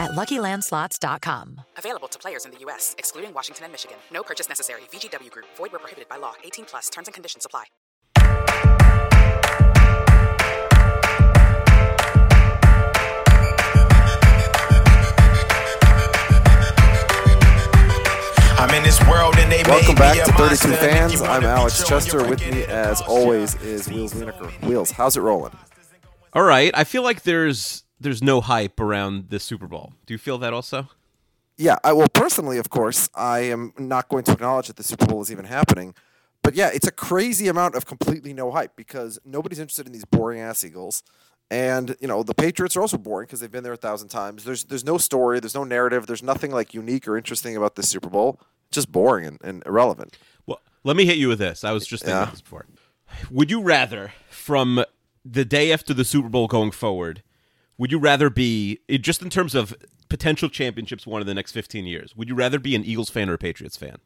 at LuckyLandSlots.com. Available to players in the U.S., excluding Washington and Michigan. No purchase necessary. VGW Group. Void where prohibited by law. 18 plus. Terms and conditions apply. I'm in this world and they Welcome back to 32 fans. I'm Alex Chester. With me, as always, is Wheels Wienerker. Wheels, how's it rolling? All right. I feel like there's there's no hype around the Super Bowl. Do you feel that also? Yeah, I, well, personally, of course, I am not going to acknowledge that the Super Bowl is even happening. But yeah, it's a crazy amount of completely no hype because nobody's interested in these boring ass Eagles. And you know the Patriots are also boring because they've been there a thousand times. There's there's no story, there's no narrative, there's nothing like unique or interesting about this Super Bowl. Just boring and, and irrelevant. Well, let me hit you with this. I was just thinking Yeah. about this before. Would you rather, from the day after the Super Bowl going forward, would you rather be just in terms of potential championships won in the next 15 years? Would you rather be an Eagles fan or a Patriots fan?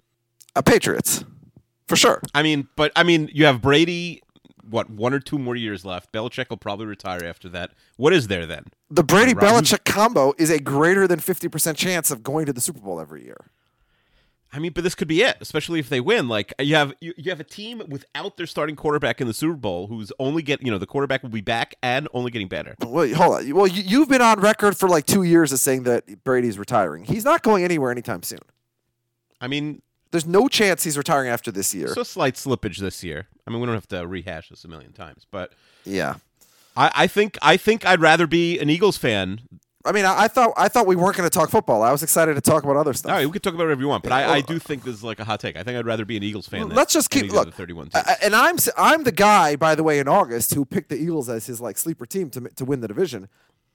a Patriots, for sure. I mean, but I mean, you have Brady. What one or two more years left? Belichick will probably retire after that. What is there then? The Brady. Belichick combo is a greater than fifty percent chance of going to the Super Bowl every year. I mean, but this could be it, especially if they win. Like you have you, you have a team without their starting quarterback in the Super Bowl, who's only get you know the quarterback will be back and only getting better. Well, hold on. Well, you, you've been on record for like two years as saying that Brady's retiring. He's not going anywhere anytime soon. I mean, There's no chance he's retiring after this year. so slight slippage this year. I mean, we don't have to rehash this a million times, but yeah. I, I think I think I'd rather be an Eagles fan. I mean, I, I thought I thought we weren't going to talk football. I was excited to talk about other stuff. All right, we can talk about whatever you want, but Yeah, I, I do think this is like a hot take. I think I'd rather be an Eagles fan. than Let's just keep look. 31 I- and I'm I'm the guy, by the way, in August who picked the Eagles as his like sleeper team to to win the division.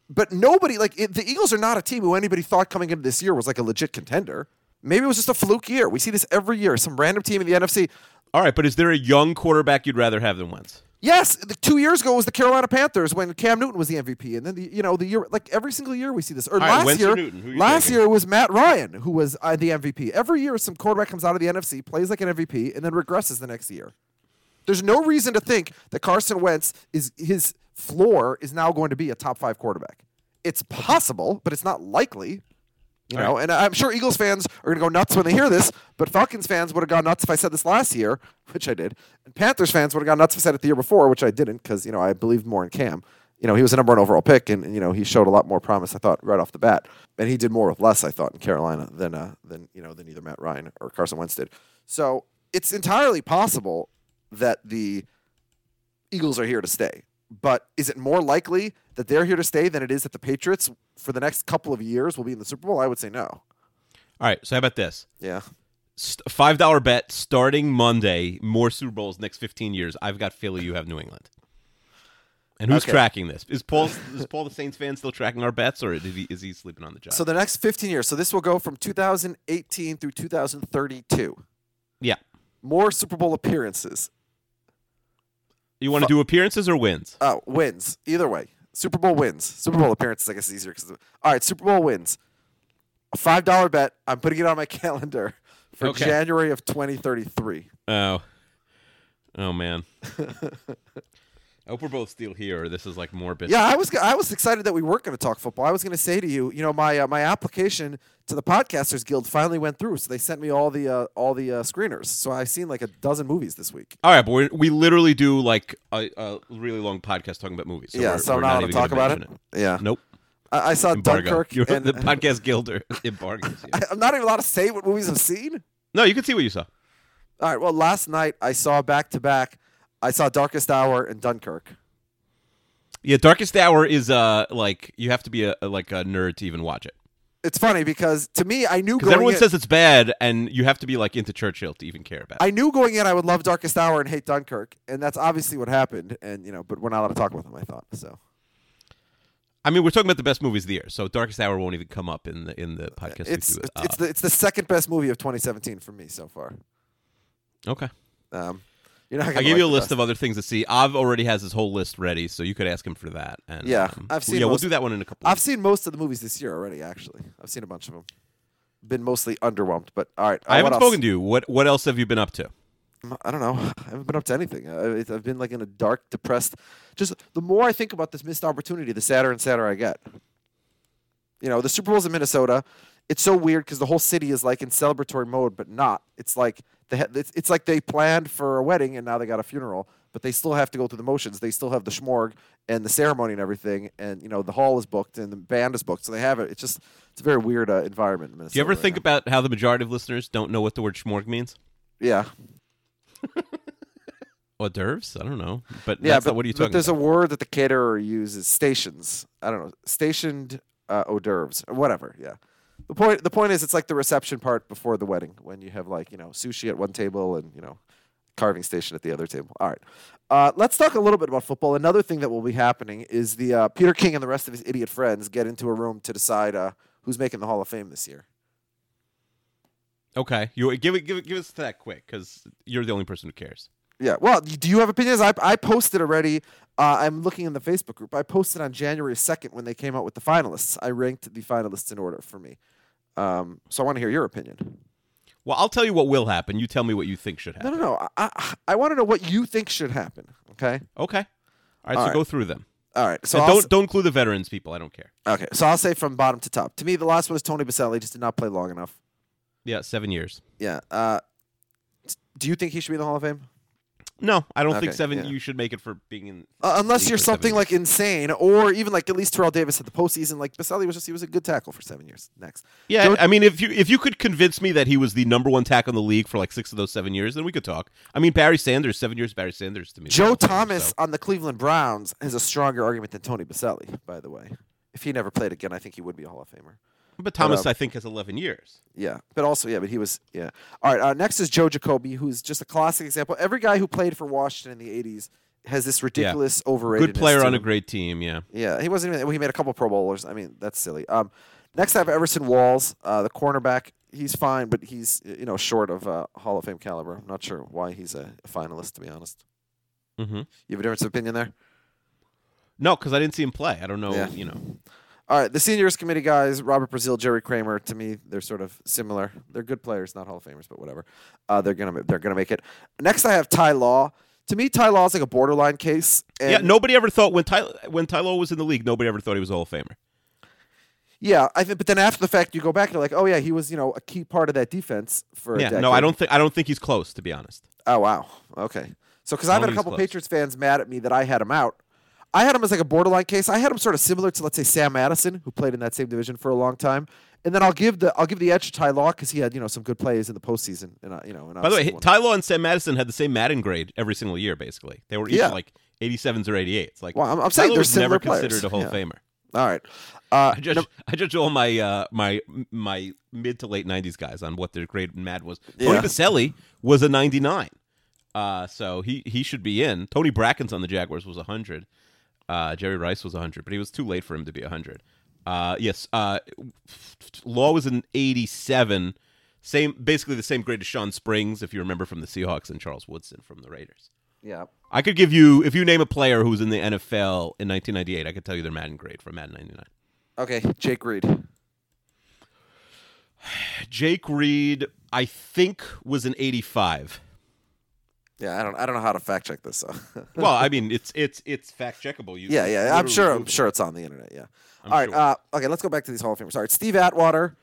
But nobody like it, the Eagles are not a team who anybody thought coming into this year was like a legit contender. Maybe it was just a fluke year. We see this every year. Some random team in the NFC. All right, but is there a young quarterback you'd rather have than Wentz? Yes, the, two years ago was the Carolina Panthers when Cam Newton was the MVP, and then the you know the year like every single year we see this. Or right, last or year, Newton? Last taking? year was Matt Ryan who was uh, the MVP. Every year, some quarterback comes out of the NFC, plays like an MVP, and then regresses the next year. There's no reason to think that Carson Wentz is his floor is now going to be a top five quarterback. It's possible, but it's not likely. You know, and I'm sure Eagles fans are going to go nuts when they hear this, but Falcons fans would have gone nuts if I said this last year, which I did. And Panthers fans would have gone nuts if I said it the year before, which I didn't, because you know I believed more in Cam. You know, he was a number one overall pick, and, and, you know he showed a lot more promise. I thought right off the bat, and he did more with less. I thought in Carolina than uh, than you know than either Matt Ryan or Carson Wentz did. So it's entirely possible that the Eagles are here to stay. But is it more likely that they're here to stay than it is that the Patriots for the next couple of years will be in the Super Bowl? I would say no. All right, so how about this? Yeah. Five dollar bet starting Monday. More Super Bowls next fifteen years. I've got Philly. You have New England. And who's Okay. tracking this? Is Paul is Paul the Saints fan still tracking our bets, or he, is he sleeping on the job? So the next 15 years. So this will go from 2018 through 2032. yeah, More Super Bowl appearances. you want to do appearances or wins? Oh, wins. Either way. Super Bowl wins. Super Bowl appearances, I guess, is easier. 'cause- all right, Super Bowl wins. A $5 bet. I'm putting it on my calendar for Okay. January of 2033. Oh, oh man. I hope we're both still here. Or this is like more business. Yeah, I was I was excited that we weren't going to talk football. I was going to say to you, you know, my uh, my application to the Podcasters Guild finally went through, so they sent me all the uh, all the uh, screeners. So I've seen like a dozen movies this week. All right, but we we literally do like a, a really long podcast talking about movies. So yeah, we're, so I'm we're not allowed to talk about it. mention Yeah, Nope. I, I saw Embargo. Dunkirk. You're and, the podcast guild embargoes. you. I, I'm not even allowed to say what movies I've seen. No, you can see what you saw. All right. Well, last night I saw back to back. I saw Darkest Hour and Dunkirk. Yeah, Darkest Hour is uh like you have to be a, like a nerd to even watch it It's funny because to me, I knew because everyone in, says it's bad, and you have to be like into Churchill to even care about. it. I knew going in I would love Darkest Hour and hate Dunkirk, and that's obviously what happened. And you know, but we're not allowed to talk about them. I thought so. I mean, we're talking about the best movies of the year, so Darkest Hour won't even come up in the in the podcast. It's do, it's uh, the it's the second best movie of 2017 for me so far. okay. Um, you're not. I gave like you a list best. of other things to see. Av already has his whole list ready, so you could ask him for that. And Yeah, um, I've seen Yeah, we'll do that one in a couple. I've weeks. seen most of the movies this year already. Actually, I've seen a bunch of them. Been mostly underwhelmed, but all right. uh, I haven't spoken to you. What What else have you been up to? I don't know. I haven't been up to anything. I've been like in a dark, depressed. Just the more I think about this missed opportunity, the sadder and sadder I get. You know, the Super Bowl's in Minnesota. It's so weird because the whole city is like in celebratory mode, but not. It's like they ha- it's, it's like they planned for a wedding and now they got a funeral, but they still have to go through the motions. They still have the schmorg and the ceremony and everything, and you know the hall is booked and the band is booked, so they have it. It's just it's a very weird uh, environment. Do you ever right think now. about how the majority of listeners don't know what the word schmorg means? Yeah, Hors d'oeuvres? I don't know. But Yeah, that's but, not, what are you but talking there's about? a word that the caterer uses: stations. I don't know, stationed uh, hors d'oeuvres or whatever. Yeah. The point. The point is, it's like the reception part before the wedding, when you have like you know sushi at one table and you know carving station at the other table. All right. Uh, let's talk a little bit about football. Another thing that will be happening is the uh, Peter King and the rest of his idiot friends get into a room to decide uh, who's making the Hall of Fame this year. Okay, you give it, give it, give us that quick because you're the only person who cares. Yeah. Well, do you have opinions? I, I posted already. Uh, I'm looking in the Facebook group. I posted on January 2nd when they came out with the finalists. I ranked the finalists in order for me. Um, so I want to hear your opinion. Well, I'll tell you what will happen. You tell me what you think should happen. no, no. I, I, I want to know what you think should happen. Okay. Okay. All right, All so right. go through them. All right. So don't s- don't include the veterans, people. I don't care. okay. So I'll say from bottom to top. To me, the last one is Tony Boselli. Just did not play long enough. Yeah, seven years. Yeah. Uh, do you think he should be in the Hall of Fame? No, I don't think seven. yeah. You should make it for being in. Uh, unless you're something like insane, or even like at least Terrell Davis at the postseason. Like Boselli was just he was a good tackle for seven years. Next. Yeah, Joe- I mean, if you if you could convince me that he was the number one tackle in the league for like six of those seven years, then we could talk. I mean, Barry Sanders, seven years. Barry Sanders to me. Joe Thomas so- on the Cleveland Browns has a stronger argument than Tony Boselli, by the way. If he never played again, I think he would be a Hall of Famer. But Thomas, uh, I think, has eleven years. Yeah, but also yeah, but he was yeah. All right, uh, next is Joe Jacoby, who's just a classic example. Every guy who played for Washington in the '80s has this ridiculous overrated. Good player on a great team. Yeah. Yeah, he wasn't even. He made a couple Pro Bowlers. I mean, that's silly. Um, next I have Everson Walls, uh, the cornerback. He's fine, but he's you know short of uh, Hall of Fame caliber. I'm not sure why he's a finalist, to be honest. Mm-hmm. You have a difference of opinion there? No, because I didn't see him play. I don't know. Yeah. You know. All right, the seniors committee guys, Robert Brazile, Jerry Kramer. To me, they're sort of similar. They're good players, not Hall of Famers, but whatever. Uh, they're gonna they're gonna make it. Next, I have Ty Law. To me, Ty Law is like a borderline case. And yeah. Nobody ever thought when Ty when Ty Law was in the league, nobody ever thought he was a Hall of Famer. Yeah, I think. But then after the fact, you go back and you're like, oh yeah, he was you know a key part of that defense for. a Yeah. decade. No, I don't think I don't think he's close. To be honest. Oh wow. Okay. So because I've had a couple close. Patriots fans mad at me that I had him out. I had him as like a borderline case. I had him sort of similar to let's say Sam Madison, who played in that same division for a long time. And then I'll give the I'll give the edge to Ty Law because he had you know some good plays in the postseason. And I, you know, and By the way, Ty Law and Sam Madison had the same Madden grade every single year. Basically, they were each Yeah. like 87s or 88s. Like, Well, I'm- I'm saying they're was never players. considered a Hall of Yeah. Famer. All right. Uh, I judge, num- I judge all my uh, my my mid to late '90s guys on what their grade in Mad was. Tony Yeah. Boselli was a 99, uh, so he he should be in. Tony Brackens on the Jaguars was 100. Uh, Jerry Rice was 100, but he was too late for him to be 100. Uh, yes, uh, Law was an 87, same basically the same grade as Shawn Springs, if you remember from the Seahawks, and Charles Woodson from the Raiders. yeah. I could give you if you name a player who was in the NFL in 1998, I could tell you their Madden grade for Madden 99. Okay. Jake Reed. Jake Reed, I think, was an 85. Yeah, I don't I don't know how to fact check this. So. Well, I mean, it's it's it's fact checkable. You yeah, yeah. I'm sure. I'm sure it's on the internet. Yeah. I'm All right. sure. Uh, okay. Let's go back to these Hall of Famers. All right. Steve Atwater.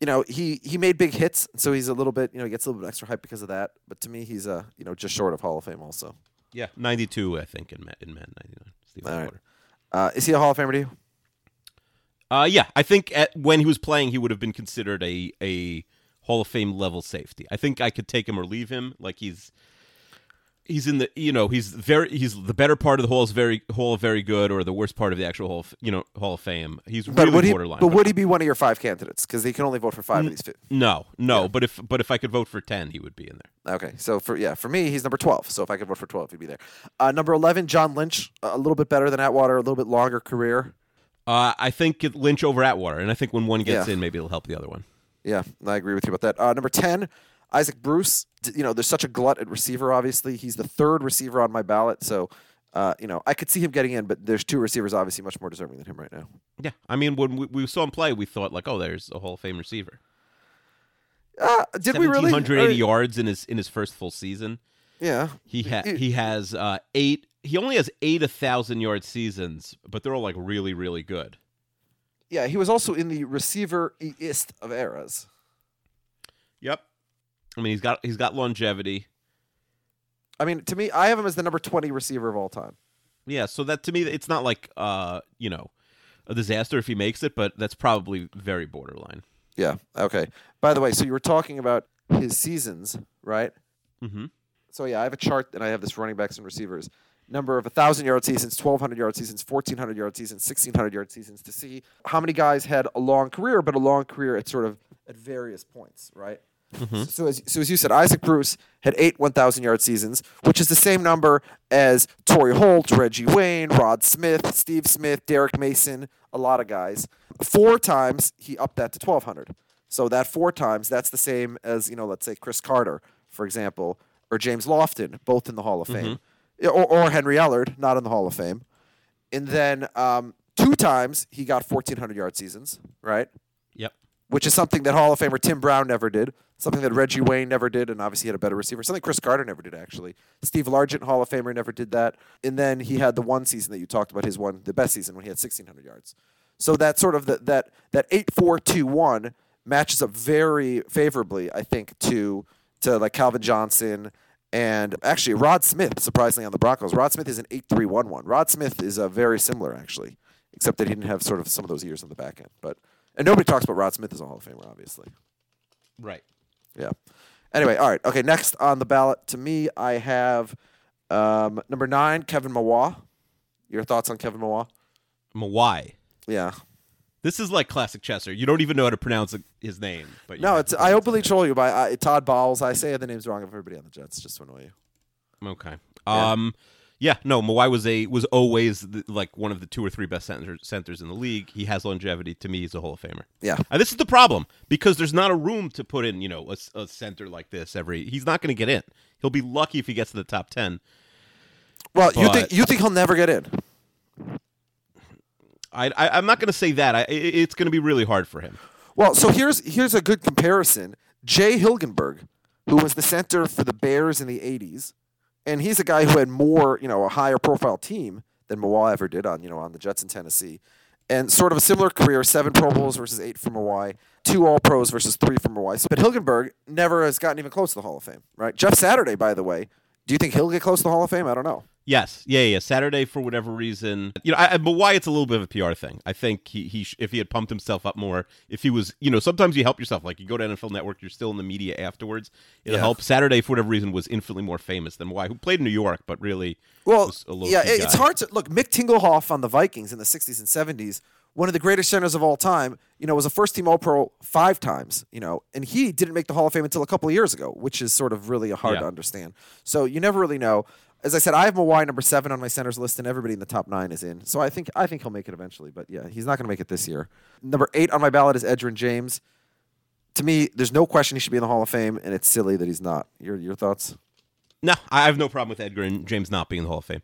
You know, he he made big hits, so he's a little bit. You know, he gets a little bit extra hype because of that. But to me, he's uh, you know, just short of Hall of Fame. Also, Yeah, 92, I think, in Ma- in Madden 99. Steve All right. Atwater. uh, is he a Hall of Famer to you? Uh, yeah, I think at, when he was playing, he would have been considered a a Hall of Fame level safety. I think I could take him or leave him. Like he's he's in the you know he's very he's the better part of the hall is very hall of very good or the worst part of the actual hall of, you know Hall of Fame. He's But really would he? borderline. But would he be one of your five candidates? Because he can only vote for five of these. Fi- no, no. But if but if I could vote for ten, he would be in there. Okay, so for yeah, for me, he's number twelve. So if I could vote for twelve, he'd be there. Uh, number eleven, John Lynch, a little bit better than Atwater, a little bit longer career. Uh, I think Lynch over Atwater, and I think when one gets Yeah. in, maybe it'll help the other one. Yeah, I agree with you about that. Uh, number ten, Isaac Bruce. You know, there's such a glut at receiver. Obviously, he's the third receiver on my ballot. So, uh, you know, I could see him getting in, but there's two receivers obviously much more deserving than him right now. Yeah, I mean when we, we saw him play, we thought like, oh, there's a Hall of Fame receiver. Uh, did we really? 1780 Uh, yards in his in his first full season. Yeah. He ha- he has uh, eight. He only has eight a thousand yard seasons, but they're all like really really good. Yeah, he was also in the receiver ist of eras. Yep. I mean, he's got he's got longevity. I mean, to me, I have him as the number 20 receiver of all time. Yeah, so that to me, it's not like uh, you know, a disaster if he makes it, but that's probably very borderline. Yeah. Okay. By the way, so you were talking about his seasons, right? Mm-hmm. So yeah, I have a chart and I have this running backs and receivers number of 1,000 yard seasons, 1,200 yard seasons, 1,400 yard seasons, 1,600 yard seasons to see how many guys had a long career, but a long career at sort of at various points, right? So, as, so as you said, Isaac Bruce had eight 1,000 yard seasons, which is the same number as Torry Holt, Reggie Wayne, Rod Smith, Steve Smith, Derrick Mason, a lot of guys. Four times he upped that to 1,200. So that four times, that's the same as, you know, let's say Cris Carter, for example, or James Lofton, both in the Hall of Fame, Yeah, or, or Henry Ellard, not in the Hall of Fame. And then um, two times he got 1,400 yard seasons, right? Which is something that Hall of Famer Tim Brown never did, something that Reggie Wayne never did, and obviously had a better receiver, something Cris Carter never did, actually. Steve Largent, Hall of Famer, never did that. And then he had the one season that you talked about, his one, the best season when he had 1,600 yards. So that sort of the, that that eight four two one matches up very favorably, I think, to to like Calvin Johnson and actually Rod Smith. Surprisingly, on the Broncos, Rod Smith is an eight three one one. Rod Smith is uh, very similar actually, except that he didn't have sort of some of those years on the back end. But and nobody talks about Rod Smith as a Hall of Famer, obviously. Right. Yeah. Anyway, all right. Okay, next on the ballot to me, I have um, number nine, Kevin Mawa. Your thoughts on Kevin Mawa? Mawae. Yeah. This is like classic Chester. You don't even know how to pronounce his name. But No, it's I openly it. troll you by uh, Todd Bowles. I say the names wrong of everybody on the Jets just to annoy you. Okay. Um. Yeah. Yeah, no. Mawae was a was always the, like one of the two or three best centers, centers in the league. He has longevity. To me, he's a Hall of Famer. Yeah. And this is the problem because there's not a room to put in, you know, a center like this every. He's not going to get in. He'll be lucky if he gets to the top ten. Well, you think you think he'll never get in? I, I I'm not going to say that. I, i- it's going to be really hard for him. Well, so here's here's a good comparison. Jay Hilgenberg, who was the center for the Bears in the '80s, and he's a guy who had more, you know, a higher profile team than Mawae ever did on, you know, on the Jets in Tennessee, and sort of a similar career: seven Pro Bowls versus eight for Mawae, two All Pros versus three for Mawae. But Hilgenberg never has gotten even close to the Hall of Fame, right? Jeff Saturday, by the way, do you think he'll get close to the Hall of Fame? I don't know. Yes, yeah, yeah. Saturday for whatever reason, you know. I, but why it's a little bit of a PR thing. I think he he sh- if he had pumped himself up more, if he was, you know, sometimes you help yourself. Like you go to NFL Network, you're still in the media afterwards. It'll Yeah. help. Saturday for whatever reason was infinitely more famous than why who played in New York, but really Well, was a low yeah, it- it's hard to look. Mick Tingelhoff on the Vikings in the '60s and '70s, one of the greatest centers of all time. You know, was a first-team All-Pro five times. You know, and he didn't make the Hall of Fame until a couple of years ago, which is sort of really hard to understand. So you never really know. As I said, I have Mawae number seven on my centers list, and everybody in the top nine is in. So I think I think he'll make it eventually, but yeah, he's not going to make it this year. Number eight on my ballot is Edgerrin James. To me, there's no question he should be in the Hall of Fame, and it's silly that he's not. Your your thoughts? No, I have no problem with Edgerrin James not being in the Hall of Fame.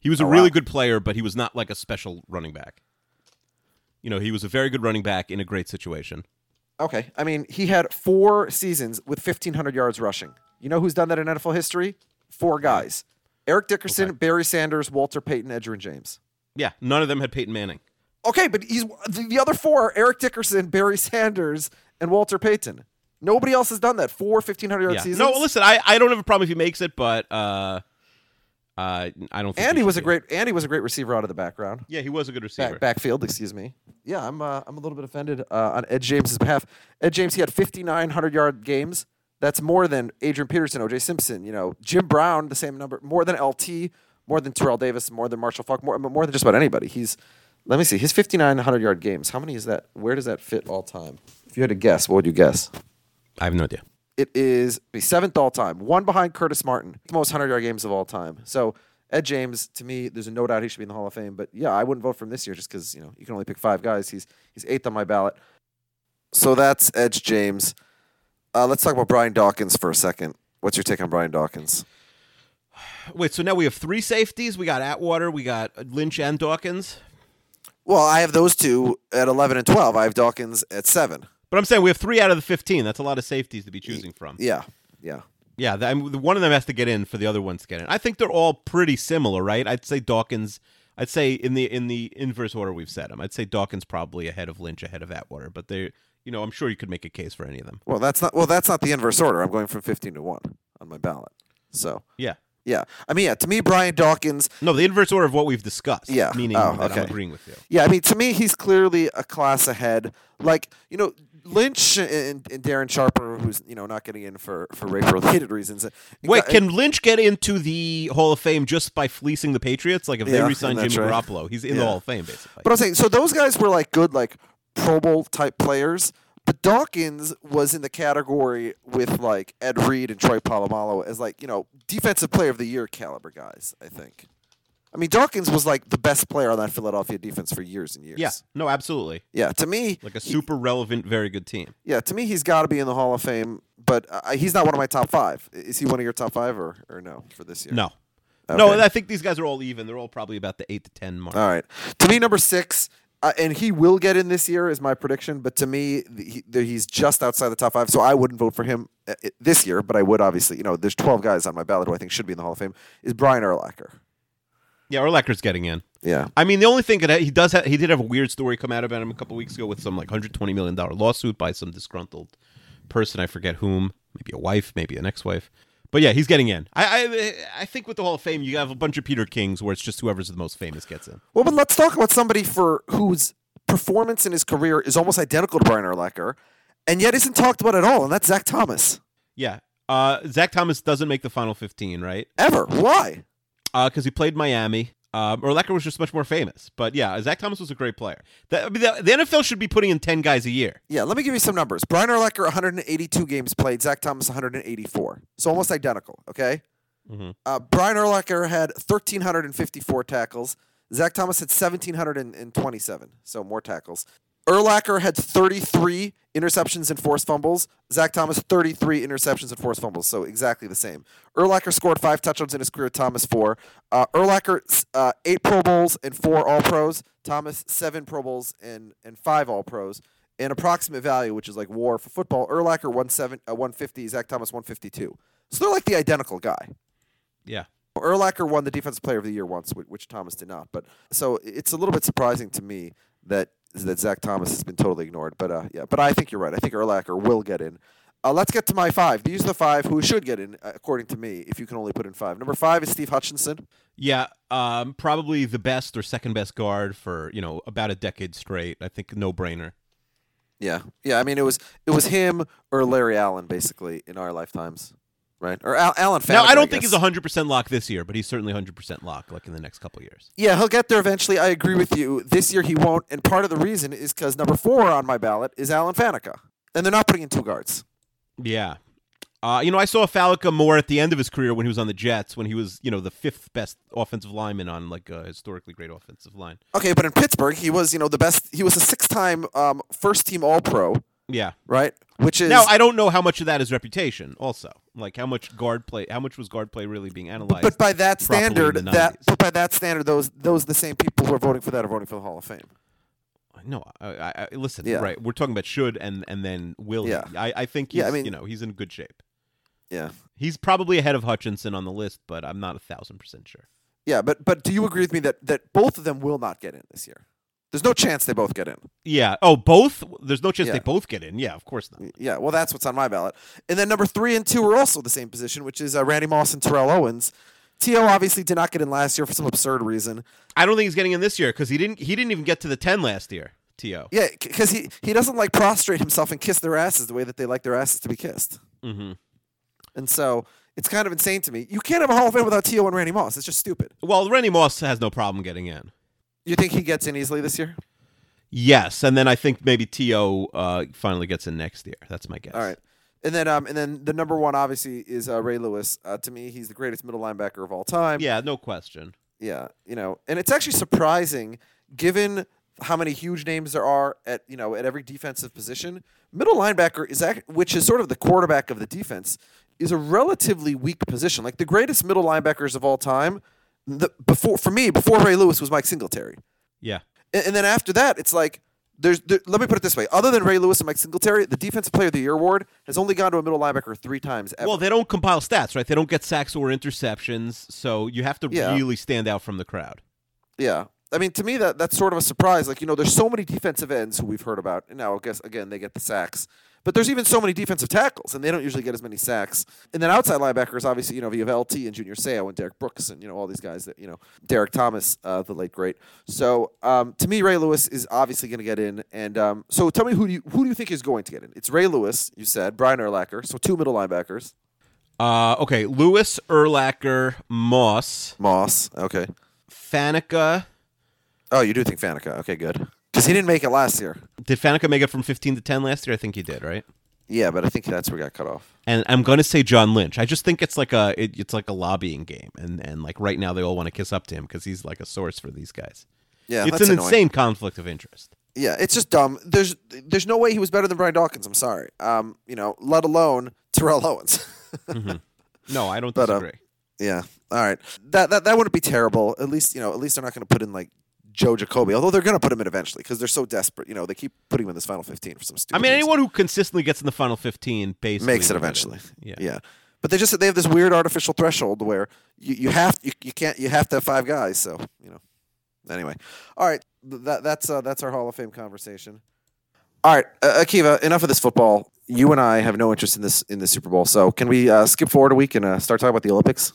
He was a Oh, really wow. good player, but he was not like a special running back. You know, he was a very good running back in a great situation. Okay. I mean, he had four seasons with 1,500 yards rushing. You know who's done that in NFL history? Four guys Eric Dickerson, Okay. Barry Sanders, Walter Payton, Edgerrin James. Yeah, none of them had Peyton Manning. Okay, but he's the, the other four are Eric Dickerson, Barry Sanders, and Walter Payton. Nobody else has done that. Four 1,500 yard Yeah. seasons. No, listen, I, I don't have a problem if he makes it, but uh, Uh, I don't. think Andy he was a great Andy was a great receiver out of the background. Yeah, he was a good receiver. Back, backfield, excuse me. Yeah, I'm uh, I'm a little bit offended uh, on Ed James's behalf. Ed James, he had 5,900 yard games. That's more than Adrian Peterson, O.J. Simpson. You know, Jim Brown, the same number, more than LT, more than Terrell Davis, more than Marshall Faulk, more more than just about anybody. He's let me see, his 5,900 yard games. How many is that? Where does that fit all time? If you had to guess, what would you guess? I have no idea. It is the seventh all time, one behind Curtis Martin, the most hundred yard games of all time. So Ed James, to me, there's no doubt he should be in the Hall of Fame. But yeah, I wouldn't vote for him this year just because you know you can only pick five guys. He's he's eighth on my ballot. So that's Edge James. Uh, let's talk about Brian Dawkins for a second. What's your take on Brian Dawkins? Wait, so now we have three safeties. We got Atwater, we got Lynch and Dawkins. Well, I have those two at 11 and 12. I have Dawkins at seven. But I'm saying we have three out of the 15. That's a lot of safeties to be choosing from. Yeah, yeah. Yeah, the, I mean, one of them has to get in for the other ones to get in. I think they're all pretty similar, right? I'd say Dawkins. I'd say in the in the inverse order we've said them. I'd say Dawkins probably ahead of Lynch, ahead of Atwater. But they, you know, I'm sure you could make a case for any of them. Well, that's not well. That's not the inverse order. I'm going from 15 to one on my ballot. So Yeah. yeah, I mean, yeah. To me, Brian Dawkins. No, the inverse order of what we've discussed. Yeah. Meaning Oh, that okay. I'm agreeing with you. Yeah, I mean, to me, he's clearly a class ahead. Like, you know, Lynch and, and Darren Sharper, who's you know not getting in for for rape related reasons. uh, Wait, can Lynch get into the Hall of Fame just by fleecing the Patriots? Like if they Yeah, re-sign that's Jimmy right. Garoppolo, he's in the Yeah. Hall of Fame basically. But I'm saying, so those guys were like good, like Pro Bowl type players. But Dawkins was in the category with like Ed Reed and Troy Polamalu as like you know defensive player of the year caliber guys. I think. I mean, Dawkins was like the best player on that Philadelphia defense for years and years. yeah, no, absolutely. Yeah. To me, Like a he- super relevant, very good team. Yeah, to me, he's got to be in the Hall of Fame, but uh, he's not one of my top five. Is he one of your top five or, or no for this year? No, Okay. no, I think these guys are all even. They're all probably about the eight to ten mark. All right. To me, number six, uh, and he will get in this year, is my prediction. But to me, he, he's just outside the top five, so I wouldn't vote for him uh, this year. But I would obviously, you know, there's 12 guys on my ballot who I think should be in the Hall of Fame. Is Brian Urlacher? Yeah, Urlacher's getting in. Yeah. I mean, the only thing that he does have, he did have a weird story come out about him a couple weeks ago with some like 120 million dollar lawsuit by some disgruntled person. I forget whom, maybe a wife, maybe an ex-wife. But yeah, he's getting in. I, I I think with the Hall of Fame, you have a bunch of Peter Kings where it's just whoever's the most famous gets in. Well, but let's talk about somebody for whose performance in his career is almost identical to Brian Urlacher, and yet isn't talked about at all, and that's Zach Thomas. Yeah. Uh, Zach Thomas doesn't make the final 15, right? Ever? Why? Because he played Miami. Um, Urlacher was just much more famous. But yeah, Zach Thomas was a great player. The, I mean, the, the NFL should be putting in 10 guys a year. Yeah, let me give you some numbers. Brian Urlacher, 182 games played. Zach Thomas, 184. So almost identical, okay? Mhm. Uh, Brian Urlacher had 1,354 tackles. Zach Thomas had 1,727, so more tackles. Urlacher had 33 interceptions and forced fumbles. Zach Thomas, 33 interceptions and forced fumbles, so exactly the same. Urlacher scored five touchdowns in his career, Thomas four. Uh, Urlacher, uh, eight Pro Bowls and four All Pros. Thomas, seven Pro Bowls and, and five All Pros. And approximate value, which is like war for football, Urlacher, 17, uh, 150, Zach Thomas, 152. So they're like the identical guy. Yeah. Urlacher won the Defensive Player of the Year once, which Thomas did not. But so it's a little bit surprising to me that that Zach Thomas has been totally ignored. But uh, yeah, but I think you're right. I think Urlacher will get in. Uh, let's get to my five. These are the five who should get in, uh, according to me. If you can only put in five, number five is Steve Hutchinson. Yeah, um, probably the best or second best guard for you know about a decade straight. I think no brainer. Yeah, yeah. I mean, it was it was him or Larry Allen, basically, in our lifetimes, right? Or Al- Alan. now I don't think he's hundred percent lock this year, but he's certainly hundred percent lock like in the next couple years. Yeah, he'll get there eventually. I agree with you. This year he won't, and part of the reason is because number four on my ballot is Alan Faneca, and they're not putting in two guards. Yeah. Uh, you know, I saw Falca more at the end of his career when he was on the Jets, when he was, you know, the fifth best offensive lineman on like a historically great offensive line. Okay, but in Pittsburgh, he was, you know, the best. He was a six-time um, first-team All-Pro, Yeah. right? Which is Now I don't know how much of that is reputation. Also, like how much guard play, how much was guard play really being analyzed? but by that standard, that but by that standard, those those the same people who are voting for that are voting for the Hall of Fame. no, I, I, I listen. Yeah. Right, we're talking about should and and then will. he. Yeah. I, I think. He's, Yeah, I mean- you know, he's in good shape. Yeah, He's probably ahead of Hutchinson on the list, but I'm not a thousand percent sure. yeah, but but do you agree with me that that both of them will not get in this year? There's no chance they both get in. Yeah. Oh, both. There's no chance Yeah. they both get in. Yeah, of course not. Yeah, well, that's what's on my ballot. And then number three and two are also the same position, which is uh, Randy Moss and Terrell Owens. To obviously did not get in last year for some absurd reason. I don't think he's getting in this year because he didn't. He didn't even get to the ten last year. To Yeah, because he he doesn't like prostrate himself and kiss their asses the way that they like their asses to be kissed. mm-hmm. And so it's kind of insane to me. You can't have a Hall of Fame without T.O. and Randy Moss. It's just stupid. Well, Randy Moss has no problem getting in. You think he gets in easily this year? Yes, and then I think maybe To uh, finally gets in next year. That's my guess. All right. And then, um, and then the number one obviously is uh, Ray Lewis. Uh, to me, he's the greatest middle linebacker of all time. Yeah, no question. Yeah, you know, and it's actually surprising given how many huge names there are at you know at every defensive position. Middle linebacker is act, which is sort of the quarterback of the defense is a relatively weak position. Like the greatest middle linebackers of all time, the, before for me before Ray Lewis was Mike Singletary, Yeah. and, and then after that it's like. There's, there, let me put it this way: other than Ray Lewis and Mike Singletary, the Defensive Player of the Year award has only gone to a middle linebacker three times ever. Well, they don't compile stats, right? They don't get sacks or interceptions, so you have to Yeah. really stand out from the crowd. Yeah. I mean, to me, that that's sort of a surprise. Like, you know, there's so many defensive ends who we've heard about. And now, I guess, again, they get the sacks. But there's even so many defensive tackles, and they don't usually get as many sacks. And then outside linebackers, obviously, you know, you have LT and Junior Seau and Derrick Brooks and, you know, all these guys that, you know, Derrick Thomas, uh, the late great. So, um, to me, Ray Lewis is obviously going to get in. And um, so tell me, who do, you, who do you think is going to get in? It's Ray Lewis, you said, Brian Urlacher. So two middle linebackers. Uh, okay, Lewis, Urlacher, Moss, Moss. Okay. Faneca. Oh, you do think Faneca. Okay, good. Because he didn't make it last year. Did Faneca make it from 15 to 10 last year? I think he did, right? Yeah, but I think that's where he got cut off. And I'm going to say John Lynch. I just think it's like a it, it's like a lobbying game, and and like right now they all want to kiss up to him because he's like a source for these guys. Yeah, it's that's an annoying. insane conflict of interest. Yeah, it's just dumb. There's there's no way he was better than Brian Dawkins. I'm sorry. Um, you know, let alone Terrell Owens. No, I don't But, uh, disagree. yeah. All right. That that that wouldn't be terrible. At least you know. At least they're not going to put in like Joe Jacoby. Although they're going to put him in eventually because they're so desperate. You know, they keep putting him in this final 15 for some stupid. I mean, reason. anyone who consistently gets in the final 15 basically makes it eventually. Yeah. Yeah. But they just they have this weird artificial threshold where you, you have you, you can't you have to have five guys. So you know. Anyway, all right. That that's uh, that's our Hall of Fame conversation. All right, uh, Akiva. Enough of this football. You and I have no interest in this in the Super Bowl. So can we uh, skip forward a week and uh, start talking about the Olympics?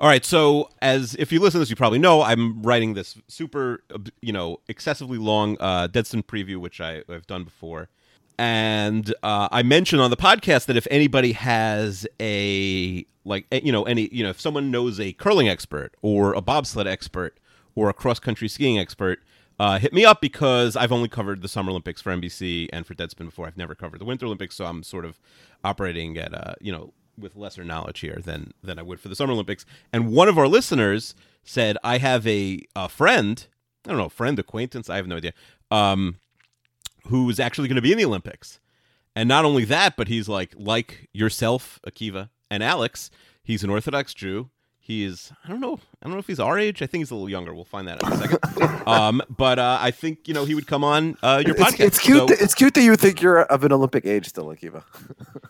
All right, so as if you listen to this, you probably know I'm writing this super, you know, excessively long uh, preview, which I, I've done before, and uh, I mentioned on the podcast that if anybody has a like, you know, any, you know, if someone knows a curling expert or a bobsled expert or a cross country skiing expert, uh, hit me up because I've only covered the Summer Olympics for NBC and for Deadspin before. I've never covered the Winter Olympics, so I'm sort of operating at, uh, you know, with lesser knowledge here than than I would for the Summer Olympics. And one of our listeners said, "I have a, a friend, I don't know, friend, acquaintance, I have no idea, um, who's actually going to be in the Olympics." And not only that, but he's like like yourself, Akiva, and Alex. He's an Orthodox Jew. He is I don't know I don't know if he's our age. I think he's a little younger. We'll find that out in a second. um, but uh, I think you know he would come on uh, your It's, podcast. it's cute. So- that, it's cute that you think you're of an Olympic age still, Akiva.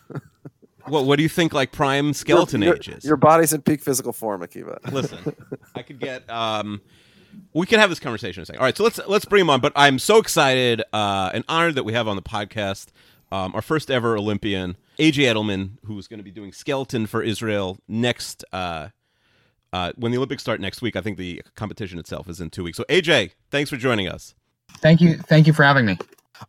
what, what do you think like prime skeleton your, age is? Your body's in peak physical form, Akiva. Listen, I could get. Um, we can have this conversation in a second. All right, so let's let's bring him on. But I'm so excited uh, and honored that we have on the podcast um, our first ever Olympian, AJ Edelman, who's going to be doing skeleton for Israel next. Uh, uh, when the Olympics start next week, I think the competition itself is in two weeks. So AJ, thanks for joining us. Thank you. Thank you for having me.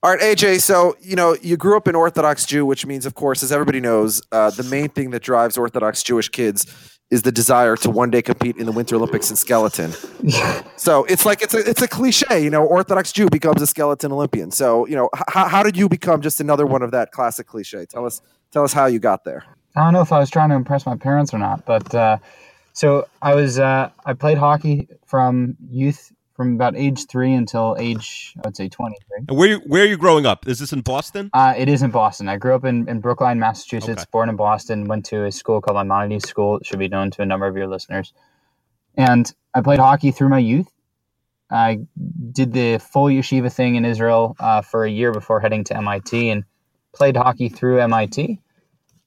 All right, AJ. So you know you grew up an Orthodox Jew, which means, of course, as everybody knows, uh, the main thing that drives Orthodox Jewish kids is the desire to one day compete in the Winter Olympics in skeleton. so it's like it's a it's a cliche, you know. Orthodox Jew becomes a skeleton Olympian. So you know, h- how how did you become just another one of that classic cliche? Tell us tell us how you got there. I don't know if I was trying to impress my parents or not, but uh, so I was. Uh, I played hockey from youth, from about age three until age, I would say twenty-three. And where you, where are you growing up? Is this in Boston? Uh, it is in Boston. I grew up in, in Brookline, Massachusetts. Okay. Born in Boston. Went to a school called Maimonides School. It should be known to a number of your listeners. And I played hockey through my youth. I did the full yeshiva thing in Israel uh, for a year before heading to MIT, and played hockey through MIT.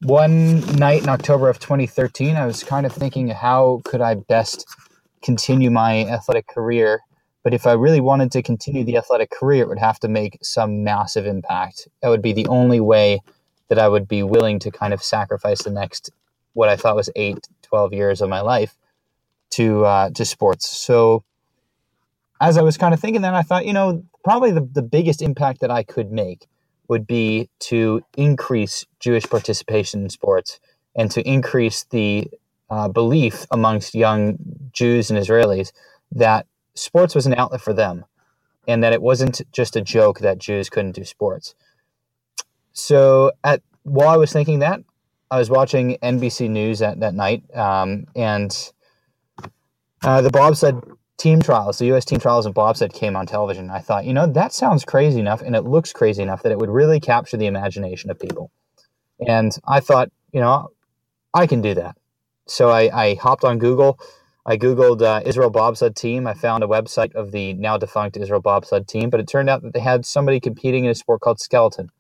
One night in October of 2013, I was kind of thinking, how could I best continue my athletic career? But if I really wanted to continue the athletic career, it would have to make some massive impact. That would be the only way that I would be willing to kind of sacrifice the next, what I thought was eight, 12 years of my life. to uh, to sports. So as I was kind of thinking that, I thought, you know, probably the, the biggest impact that I could make would be to increase Jewish participation in sports and to increase the uh, belief amongst young Jews and Israelis that sports was an outlet for them and that it wasn't just a joke that Jews couldn't do sports. So at while I was thinking that, I was watching NBC News at that night, um, and uh, the bobsled team trials, the U.S. team trials of bobsled came on television. I thought, you know, that sounds crazy enough, and it looks crazy enough that it would really capture the imagination of people. And I thought, you know, I can do that. So I, I hopped on Google. I Googled uh, Israel bobsled team. I found a website of the now defunct Israel bobsled team, but it turned out that they had somebody competing in a sport called skeleton.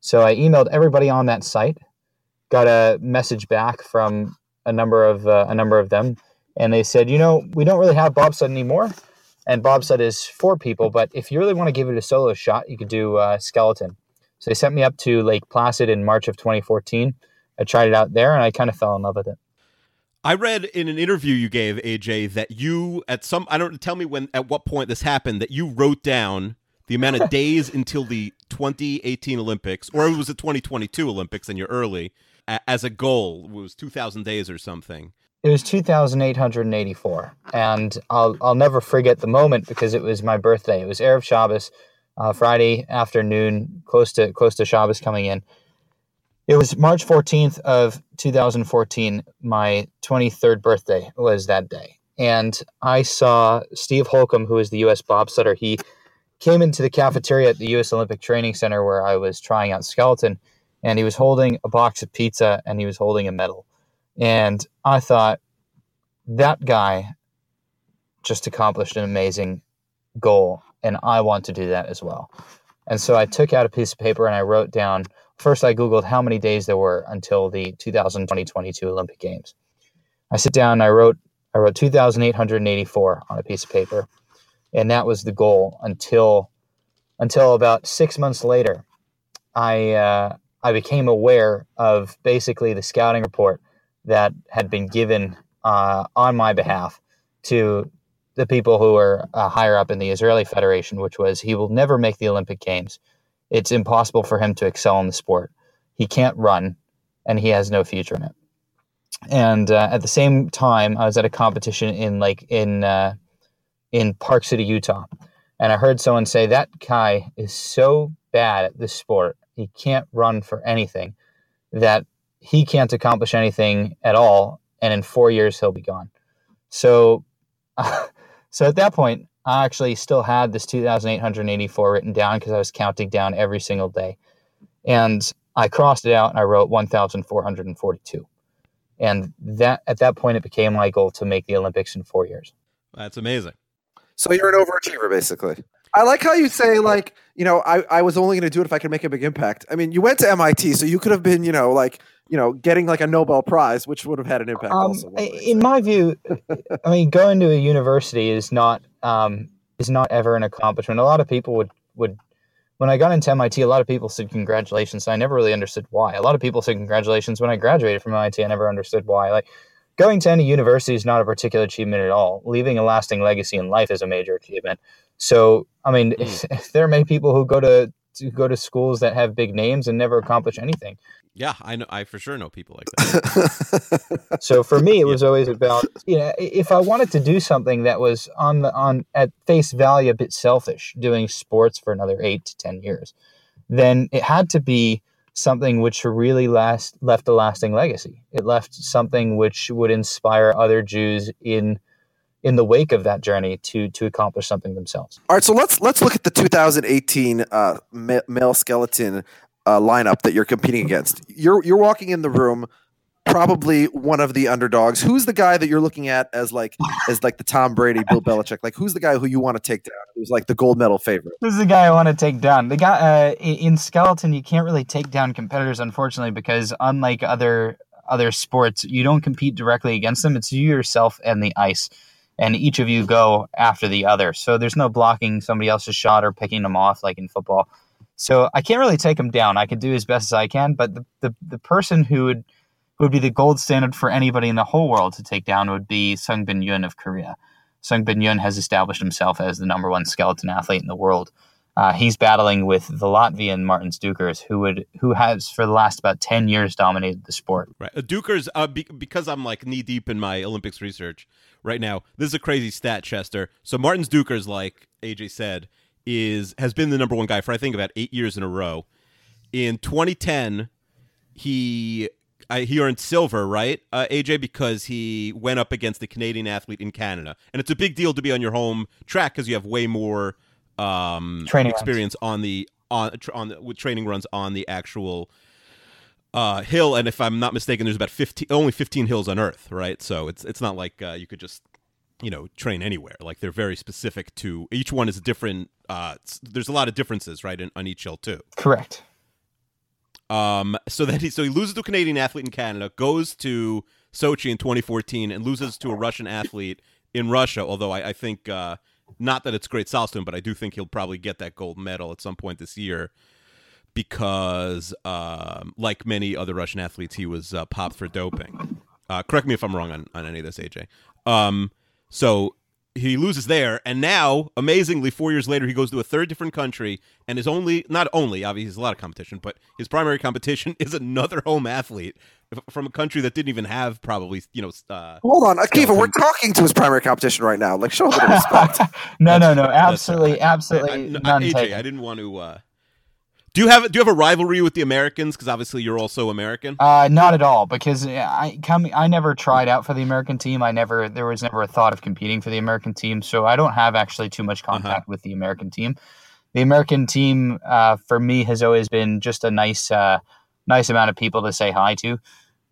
So I emailed everybody on that site, got a message back from a number of uh, a number of them, and they said, you know, we don't really have bobsled anymore, and bobsled is for people, but if you really want to give it a solo shot, you could do uh, skeleton. So they sent me up to Lake Placid in March of 2014. I tried it out there, and I kind of fell in love with it. I read in an interview you gave AJ that you at some I don't tell me when at what point this happened that you wrote down the amount of days until the 2018 Olympics or it was the 2022 Olympics and you're early as a goal it was 2000 days or something. It was 2,884, and I'll I'll never forget the moment because it was my birthday. It was erev Shabbos, uh, Friday afternoon, close to close to Shabbos coming in. It was March 14th of 2014. My 23rd birthday was that day, and I saw Steve Holcomb, who is the U.S. bobsledder. He came into the cafeteria at the U.S. Olympic Training Center where I was trying out skeleton, and he was holding a box of pizza and he was holding a medal. And I thought that guy just accomplished an amazing goal, and I want to do that as well. And so I took out a piece of paper and I wrote down. First, I googled how many days there were until the 2020-22 Olympic Games. I sit down and I wrote I wrote 2,884 on a piece of paper, and that was the goal until until about six months later. I uh, I became aware of basically the scouting report that had been given uh, on my behalf to the people who were uh, higher up in the Israeli Federation, which was he will never make the Olympic Games. It's impossible for him to excel in the sport. He can't run, and he has no future in it. And uh, at the same time, I was at a competition in like in uh, in Park City, Utah, and I heard someone say that guy is so bad at this sport, he can't run for anything, that he can't accomplish anything at all, and in four years he'll be gone. So, so at that point, I actually still had this 2,884 written down because I was counting down every single day, and I crossed it out and I wrote 1,442, and that at that point it became my goal to make the Olympics in four years. That's amazing. So you're an overachiever, basically. I like how you say, like, you know, I, I was only going to do it if I could make a big impact. I mean, you went to MIT, so you could have been, you know, like, you know, getting like a Nobel Prize, which would have had an impact Um, also. one I- way, in my view, I mean, going to a university is not um, is not ever an accomplishment. A lot of people would would when I got into MIT, a lot of people said congratulations. And I never really understood why. A lot of people said congratulations when I graduated from MIT. I never understood why. Like going to any university is not a particular achievement at all. Leaving a lasting legacy in life is a major achievement. So, I mean, if, if there are many people who go to, to go to schools that have big names and never accomplish anything. Yeah, I know I for sure know people like that. So for me, it was always about you know if I wanted to do something that was on the on at face value a bit selfish, doing sports for another eight to ten years, then it had to be something which really last left a lasting legacy. It left something which would inspire other Jews in in the wake of that journey to to accomplish something themselves. All right, so let's let's look at the 2018 uh, male skeleton uh, lineup that you're competing against. You're you're walking in the room, probably one of the underdogs. Who's the guy that you're looking at as like as like the Tom Brady, Bill Belichick? Like who's the guy who you want to take down? Who's like the gold medal favorite? This is the guy I want to take down. The guy uh, in in skeleton, you can't really take down competitors, unfortunately, because unlike other other sports, you don't compete directly against them. It's you yourself and the ice, and each of you go after the other. So there's no blocking somebody else's shot or picking them off like in football. So I can't really take him down. I can do as best as I can, but the the, the person who would would be the gold standard for anybody in the whole world to take down would be Sung Bin Yun of Korea. Sung Bin Yun has established himself as the number one skeleton athlete in the world. Uh, he's battling with the Latvian Martin Dukurs, who would who has for the last about ten years dominated the sport. Right. Uh, Dukurs, uh, be- because I'm like knee deep in my Olympics research right now. This is a crazy stat, Chester. So Martins Dukurs, like AJ said, is has been the number one guy for I think about eight years in a row. In 2010, he uh, he earned silver, right, uh, AJ, because he went up against a Canadian athlete in Canada, and it's a big deal to be on your home track because you have way more um, Training runs. experience on the on on the, with training runs on the actual uh, hill. And if I'm not mistaken, there's about 15 only 15 hills on Earth, right? So it's it's not like uh, you could just you know train anywhere. Like they're very specific to each one is different. Uh, there's a lot of differences, right, in, on each hill too. Correct. Um, so that he so he loses to a Canadian athlete in Canada, goes to Sochi in 2014, and loses to a Russian athlete in Russia. Although I, I think uh, not that it's great solace to him, but I do think he'll probably get that gold medal at some point this year because, um, like many other Russian athletes, he was uh, popped for doping. Uh, correct me if I'm wrong on, on any of this, AJ. Um, so he loses there, and now, amazingly, four years later, he goes to a third different country, and is only not only obviously he's a lot of competition, but his primary competition is another home athlete from a country that didn't even have probably you know. Uh, Hold on, Akiva, we're talking to his primary competition right now. Like, show a bit of respect. no, no, no, That's- absolutely, I- absolutely I- no, none AJ, taken. I didn't want to. Uh, do you have do you have a rivalry with the Americans? Because obviously you're also American. Uh, not at all, because I come. I never tried out for the American team. I never. There was never a thought of competing for the American team, so I don't have actually too much contact with the American team. The American team, uh, for me, has always been just a nice, uh, nice amount of people to say hi to,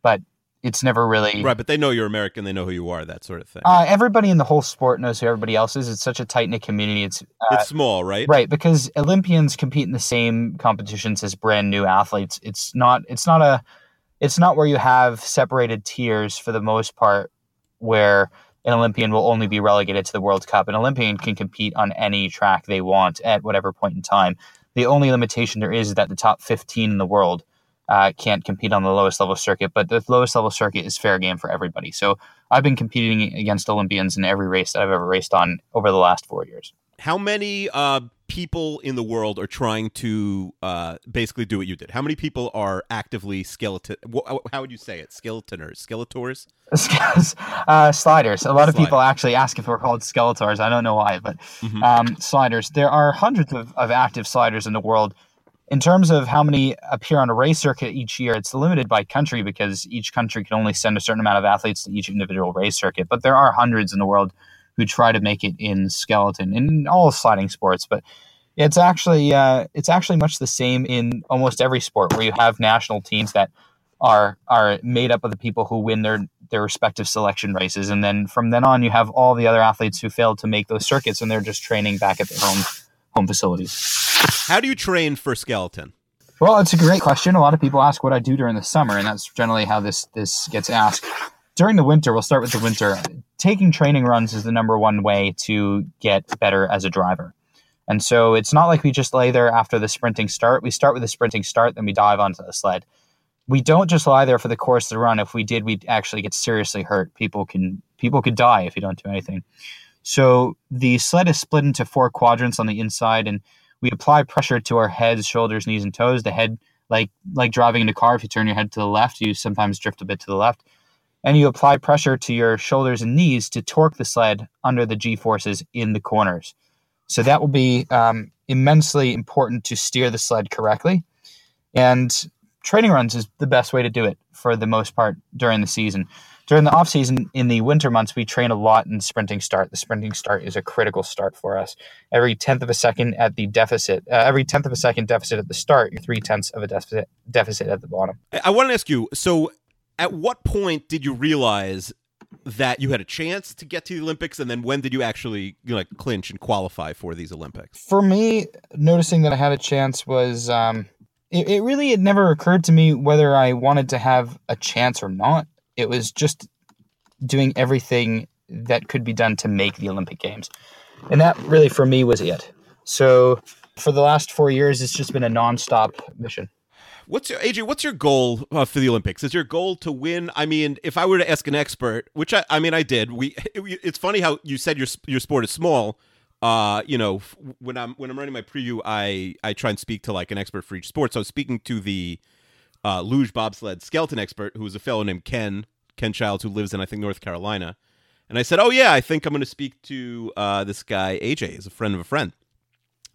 but it's never really. Right, but they know you're American. They know who you are. That sort of thing. Uh, everybody in the whole sport knows who everybody else is. It's such a tight knit community. It's uh, it's small, right? Right, because Olympians compete in the same competitions as brand new athletes. It's not it's not a it's not where you have separated tiers for the most part where an Olympian will only be relegated to the World Cup. An Olympian can compete on any track they want at whatever point in time. The only limitation there is that the top 15 in the world uh, can't compete on the lowest level circuit, but the lowest level circuit is fair game for everybody. So I've been competing against Olympians in every race that I've ever raced on over the last four years. How many uh, people in the world are trying to uh, basically do what you did? How many people are actively skeleton? How would you say it? Skeletoners, skeletors? uh, sliders. A lot of people actually ask if we're called skeletors. I don't know why, but Mhm. um, sliders. There are hundreds of, of active sliders in the world. In terms of how many appear on a race circuit each year, it's limited by country because each country can only send a certain amount of athletes to each individual race circuit. But there are hundreds in the world who try to make it in skeleton in all sliding sports. But it's actually uh, it's actually much the same in almost every sport where you have national teams that are are made up of the people who win their their respective selection races, and then from then on you have all the other athletes who failed to make those circuits, and they're just training back at their home home facilities. How do you train for skeleton? Well, it's a great question. A lot of people ask what I do during the summer, and that's generally how this this gets asked. During the winter, we'll start with the winter. Taking training runs is the number one way to get better as a driver. And so it's not like we just lay there after the sprinting start. We start with the sprinting start, then we dive onto the sled. We don't just lie there for the course of the run. If we did, we'd actually get seriously hurt. People can people could die if you don't do anything. So the sled is split into four quadrants on the inside, and we apply pressure to our heads, shoulders, knees, and toes. The head, like like driving in a car, if you turn your head to the left, you sometimes drift a bit to the left, and you apply pressure to your shoulders and knees to torque the sled under the g forces in the corners. So that will be um, immensely important to steer the sled correctly, and training runs is the best way to do it for the most part during the season. During the off season, in the winter months, we train a lot in sprinting start. The sprinting start is a critical start for us. Every tenth of a second at the deficit, uh, every tenth of a second deficit at the start, you're three tenths of a deficit deficit at the bottom. I, I want to ask you. So, at what point did you realize that you had a chance to get to the Olympics, and then when did you actually you know, like clinch and qualify for these Olympics? For me, noticing that I had a chance was um, it, it really had never occurred to me whether I wanted to have a chance or not. It was just doing everything that could be done to make the Olympic Games. And that really, for me, was it. So for the last four years, it's just been a nonstop mission. What's your AJ? What's your goal uh, for the Olympics? Is your goal to win? I mean, if I were to ask an expert, which I, I mean, I did. We, it, it's funny how you said your your sport is small. Uh, you know, when I'm when I'm running my preview, I I try and speak to like an expert for each sport. So speaking to the uh, luge bobsled skeleton expert, who is a fellow named Ken Ken Childs, who lives in I think North Carolina. And I said, "Oh yeah, I think I'm going to speak to uh, this guy AJ, is a friend of a friend."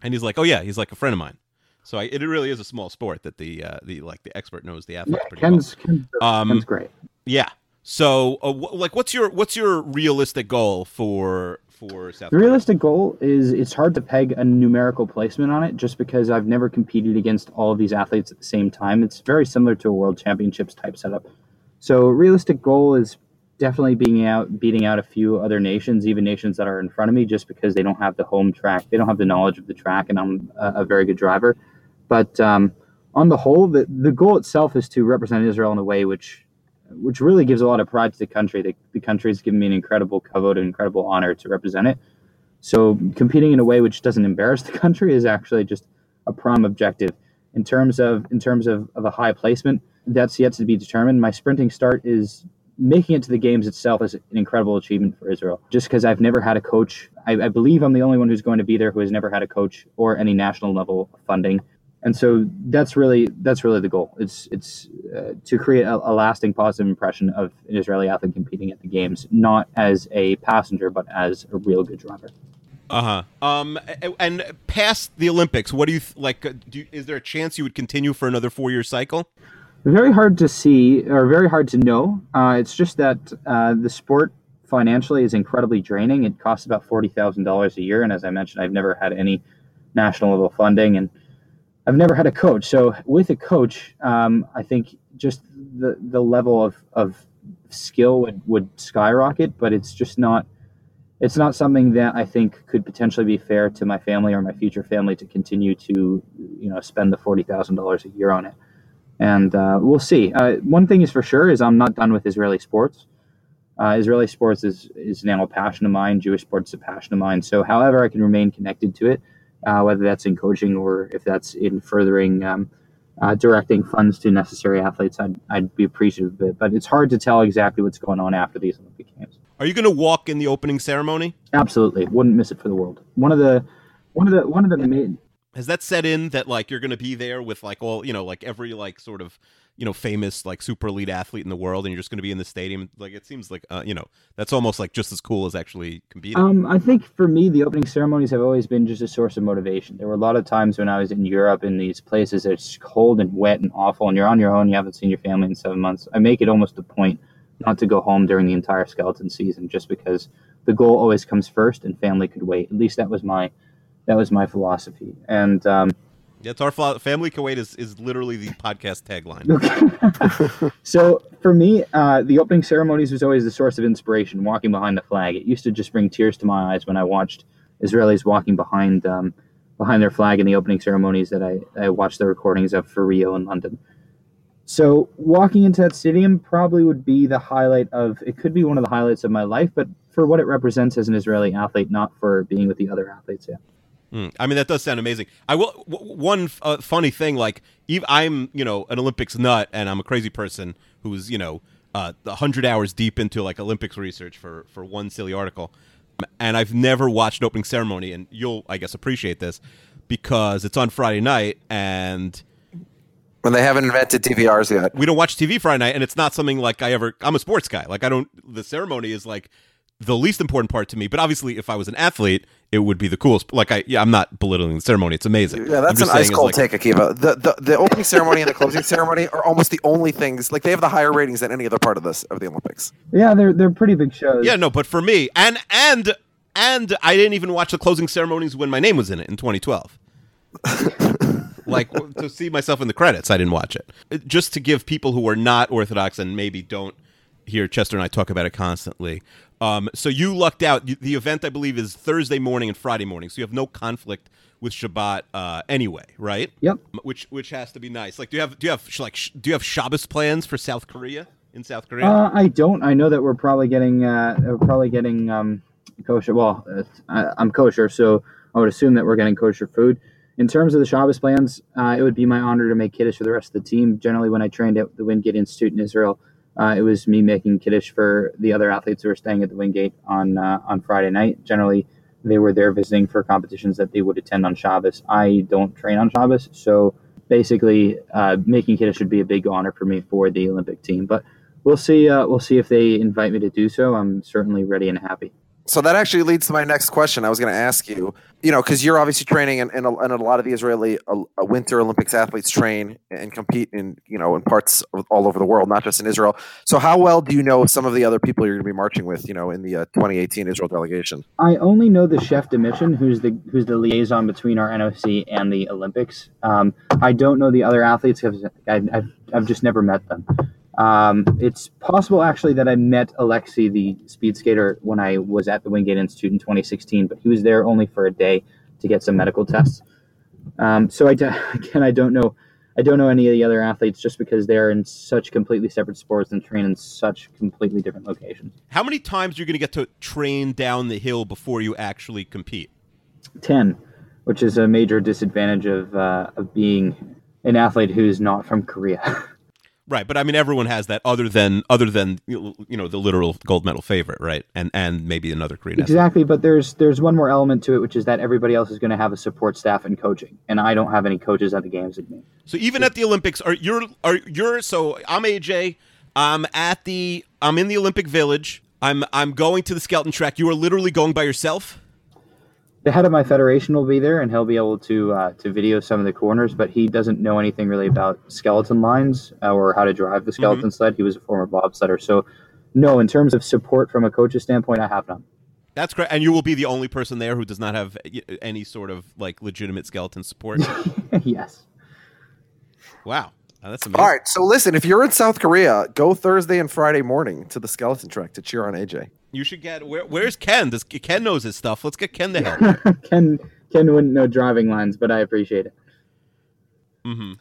And he's like, "Oh yeah, he's like a friend of mine." So I, it really is a small sport that the uh, the like the expert knows the Yeah, athletes pretty Ken's, Ken's, Um, Ken's great. Yeah. So uh, wh- like, what's your what's your realistic goal for for South? The realistic goal is it's hard to peg a numerical placement on it just because I've never competed against all of these athletes at the same time. It's very similar to a world championships type setup. So realistic goal is definitely being out beating out a few other nations, even nations that are in front of me just because they don't have the home track. They don't have the knowledge of the track and I'm a, a very good driver. But um, on the whole, the, the goal itself is to represent Israel in a way which which really gives a lot of pride to the country. The, the country has given me an incredible kavod, an incredible honor to represent it. So competing in a way which doesn't embarrass the country is actually just a prime objective. In terms of in terms of, of a high placement, that's yet to be determined. My sprinting start is making it to the games itself is an incredible achievement for Israel. Just because I've never had a coach, I, I believe I'm the only one who's going to be there who has never had a coach or any national level funding and so that's really that's really the goal. It's it's uh, to create a, a lasting positive impression of an Israeli athlete competing at the games, not as a passenger, but as a real good driver. Uh huh. Um, and past the Olympics, what do you like? uh, Do is there a chance you would continue for another four year cycle? Very hard to see or very hard to know. Uh, it's just that uh, the sport financially is incredibly draining. It costs about forty thousand dollars a year, and as I mentioned, I've never had any national level funding, and I've never had a coach. So with a coach, um, I think just the the level of, of skill would, would skyrocket, but it's just not it's not something that I think could potentially be fair to my family or my future family to continue to you know spend the forty thousand dollars a year on it. And uh, we'll see. Uh, one thing is for sure is I'm not done with Israeli sports. Uh, Israeli sports is is now a passion of mine. Jewish sports is a passion of mine. So, however, I can remain connected to it, uh, whether that's in coaching or if that's in furthering um, uh, directing funds to necessary athletes, I'd, I'd be appreciative of it. But it's hard to tell exactly what's going on after these Olympic Games. Are you going to walk in the opening ceremony? Absolutely, wouldn't miss it for the world. One of the one of the one of the main Has that set in that like you're going to be there with like all you know, like every like sort of you know famous like super elite athlete in the world, and you're just going to be in the stadium? Like it seems like uh, you know that's almost like just as cool as actually competing. Um, I think for me, the opening ceremonies have always been just a source of motivation. There were a lot of times when I was in Europe in these places that's cold and wet and awful, and you're on your own. You haven't seen your family in seven months. I make it almost a point not to go home during the entire skeleton season, just because the goal always comes first, and family could wait. At least that was my that was my philosophy. And um, yeah, it's our family Kuwait is is literally the podcast tagline. so for me, uh, the opening ceremonies was always the source of inspiration. Walking behind the flag, it used to just bring tears to my eyes when I watched Israelis walking behind um, behind their flag in the opening ceremonies that I, I watched the recordings of for Rio in London. So walking into that stadium probably would be the highlight of it could be one of the highlights of my life, but for what it represents as an Israeli athlete, not for being with the other athletes. Yeah. Mm, I mean, that does sound amazing. I will. W- one uh, funny thing, like ev I'm, you know, an Olympics nut, and I'm a crazy person who's, you know, uh, a hundred hours deep into like Olympics research for for one silly article, and I've never watched an opening ceremony, and you'll, I guess, appreciate this because it's on Friday night, and When they haven't invented DVRs yet. we don't watch TV Friday night, and it's not something like I ever. I'm a sports guy. Like I don't. The ceremony is like the least important part to me. But obviously, if I was an athlete, it would be the coolest. Like I, yeah, I'm not belittling the ceremony. It's amazing. Yeah, that's just an ice saying cold like, take, Akiva. The, the the opening ceremony and the closing ceremony are almost the only things. Like they have the higher ratings than any other part of this of the Olympics. Yeah, they're they're pretty big shows. Yeah, no, but for me, and and and I didn't even watch the closing ceremonies when my name was in it in 2012. like to see myself in the credits, I didn't watch it. It- Just to give people who are not Orthodox and maybe don't hear Chester and I talk about it constantly. Um, so you lucked out. The event, I believe, is Thursday morning and Friday morning, so you have no conflict with Shabbat uh, anyway, right? Yep. Which which has to be nice. Like, do you have do you have like do you have Shabbos plans for South Korea in South Korea? Uh, I don't. I know that we're probably getting uh, we're probably getting um, kosher. Well, I, I'm kosher, so I would assume that we're getting kosher food. In terms of the Shabbos plans, uh, it would be my honor to make Kiddush for the rest of the team. Generally, when I trained at the Wingate Institute in Israel, uh, it was me making Kiddush for the other athletes who were staying at the Wingate on uh, on Friday night. Generally, they were there visiting for competitions that they would attend on Shabbos. I don't train on Shabbos, so basically, uh, making Kiddush should be a big honor for me for the Olympic team. But we'll see. Uh, we'll see if they invite me to do so. I'm certainly ready and happy. So that actually leads to my next question. I was going to ask you, you know, because you're obviously training, and, and, a, and a lot of the Israeli uh, uh, Winter Olympics athletes train and compete in, you know, in parts all over the world, not just in Israel. So how well do you know some of the other people you're going to be marching with, you know, in the uh, 2018 Israel delegation? I only know the chef de mission, who's the who's the liaison between our NOC and the Olympics. Um, I don't know the other athletes. I've, I've, I've just never met them. Um, it's possible actually that I met Alexei, the speed skater, when I was at the Wingate Institute in 2016, but he was there only for a day to get some medical tests. Um, so I, again, I don't know, I don't know any of the other athletes just because they're in such completely separate sports and train in such completely different locations. How many times are you going to get to train down the hill before you actually compete? Ten, which is a major disadvantage of uh, of being an athlete who's not from Korea. Right, but I mean, everyone has that other than other than you know the literal gold medal favorite, right? And and maybe another Korean. Exactly, but there's there's one more element to it, which is that everybody else is going to have a support staff and coaching, and I don't have any coaches at the games with me. So even at the Olympics, are you're are you're so I'm AJ. I'm at the I'm in the Olympic Village. I'm I'm going to the skeleton track. You are literally going by yourself the head of my federation will be there, and he'll be able to uh, to video some of the corners. But he doesn't know anything really about skeleton lines uh, or how to drive the skeleton mm-hmm. sled. He was a former bobsledder, so no. In terms of support from a coach's standpoint, I have none. That's correct, and you will be the only person there who does not have any sort of like legitimate skeleton support. yes. Wow. Oh, that's amazing. All right. So listen, if you're in South Korea, go Thursday and Friday morning to the skeleton track to cheer on AJ. You should get where, where's Ken? Does Ken knows his stuff? Let's get Ken to help. Ken Ken wouldn't know driving lines, but I appreciate it. Mm-hmm.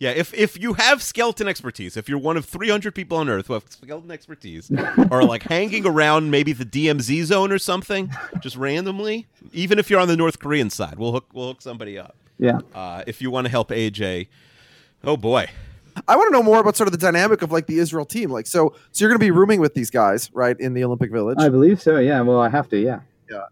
Yeah, if if you have skeleton expertise, if you're one of 300 people on Earth who have skeleton expertise, or like hanging around maybe the DMZ zone or something, just randomly, even if you're on the North Korean side, we'll hook we'll hook somebody up. Yeah. Uh, if you want to help AJ, oh boy, I want to know more about sort of the dynamic of like the Israel team. Like, so, so you're going to be rooming with these guys, right, in the Olympic Village? I believe so. Yeah. Well, I have to. Yeah. Yeah.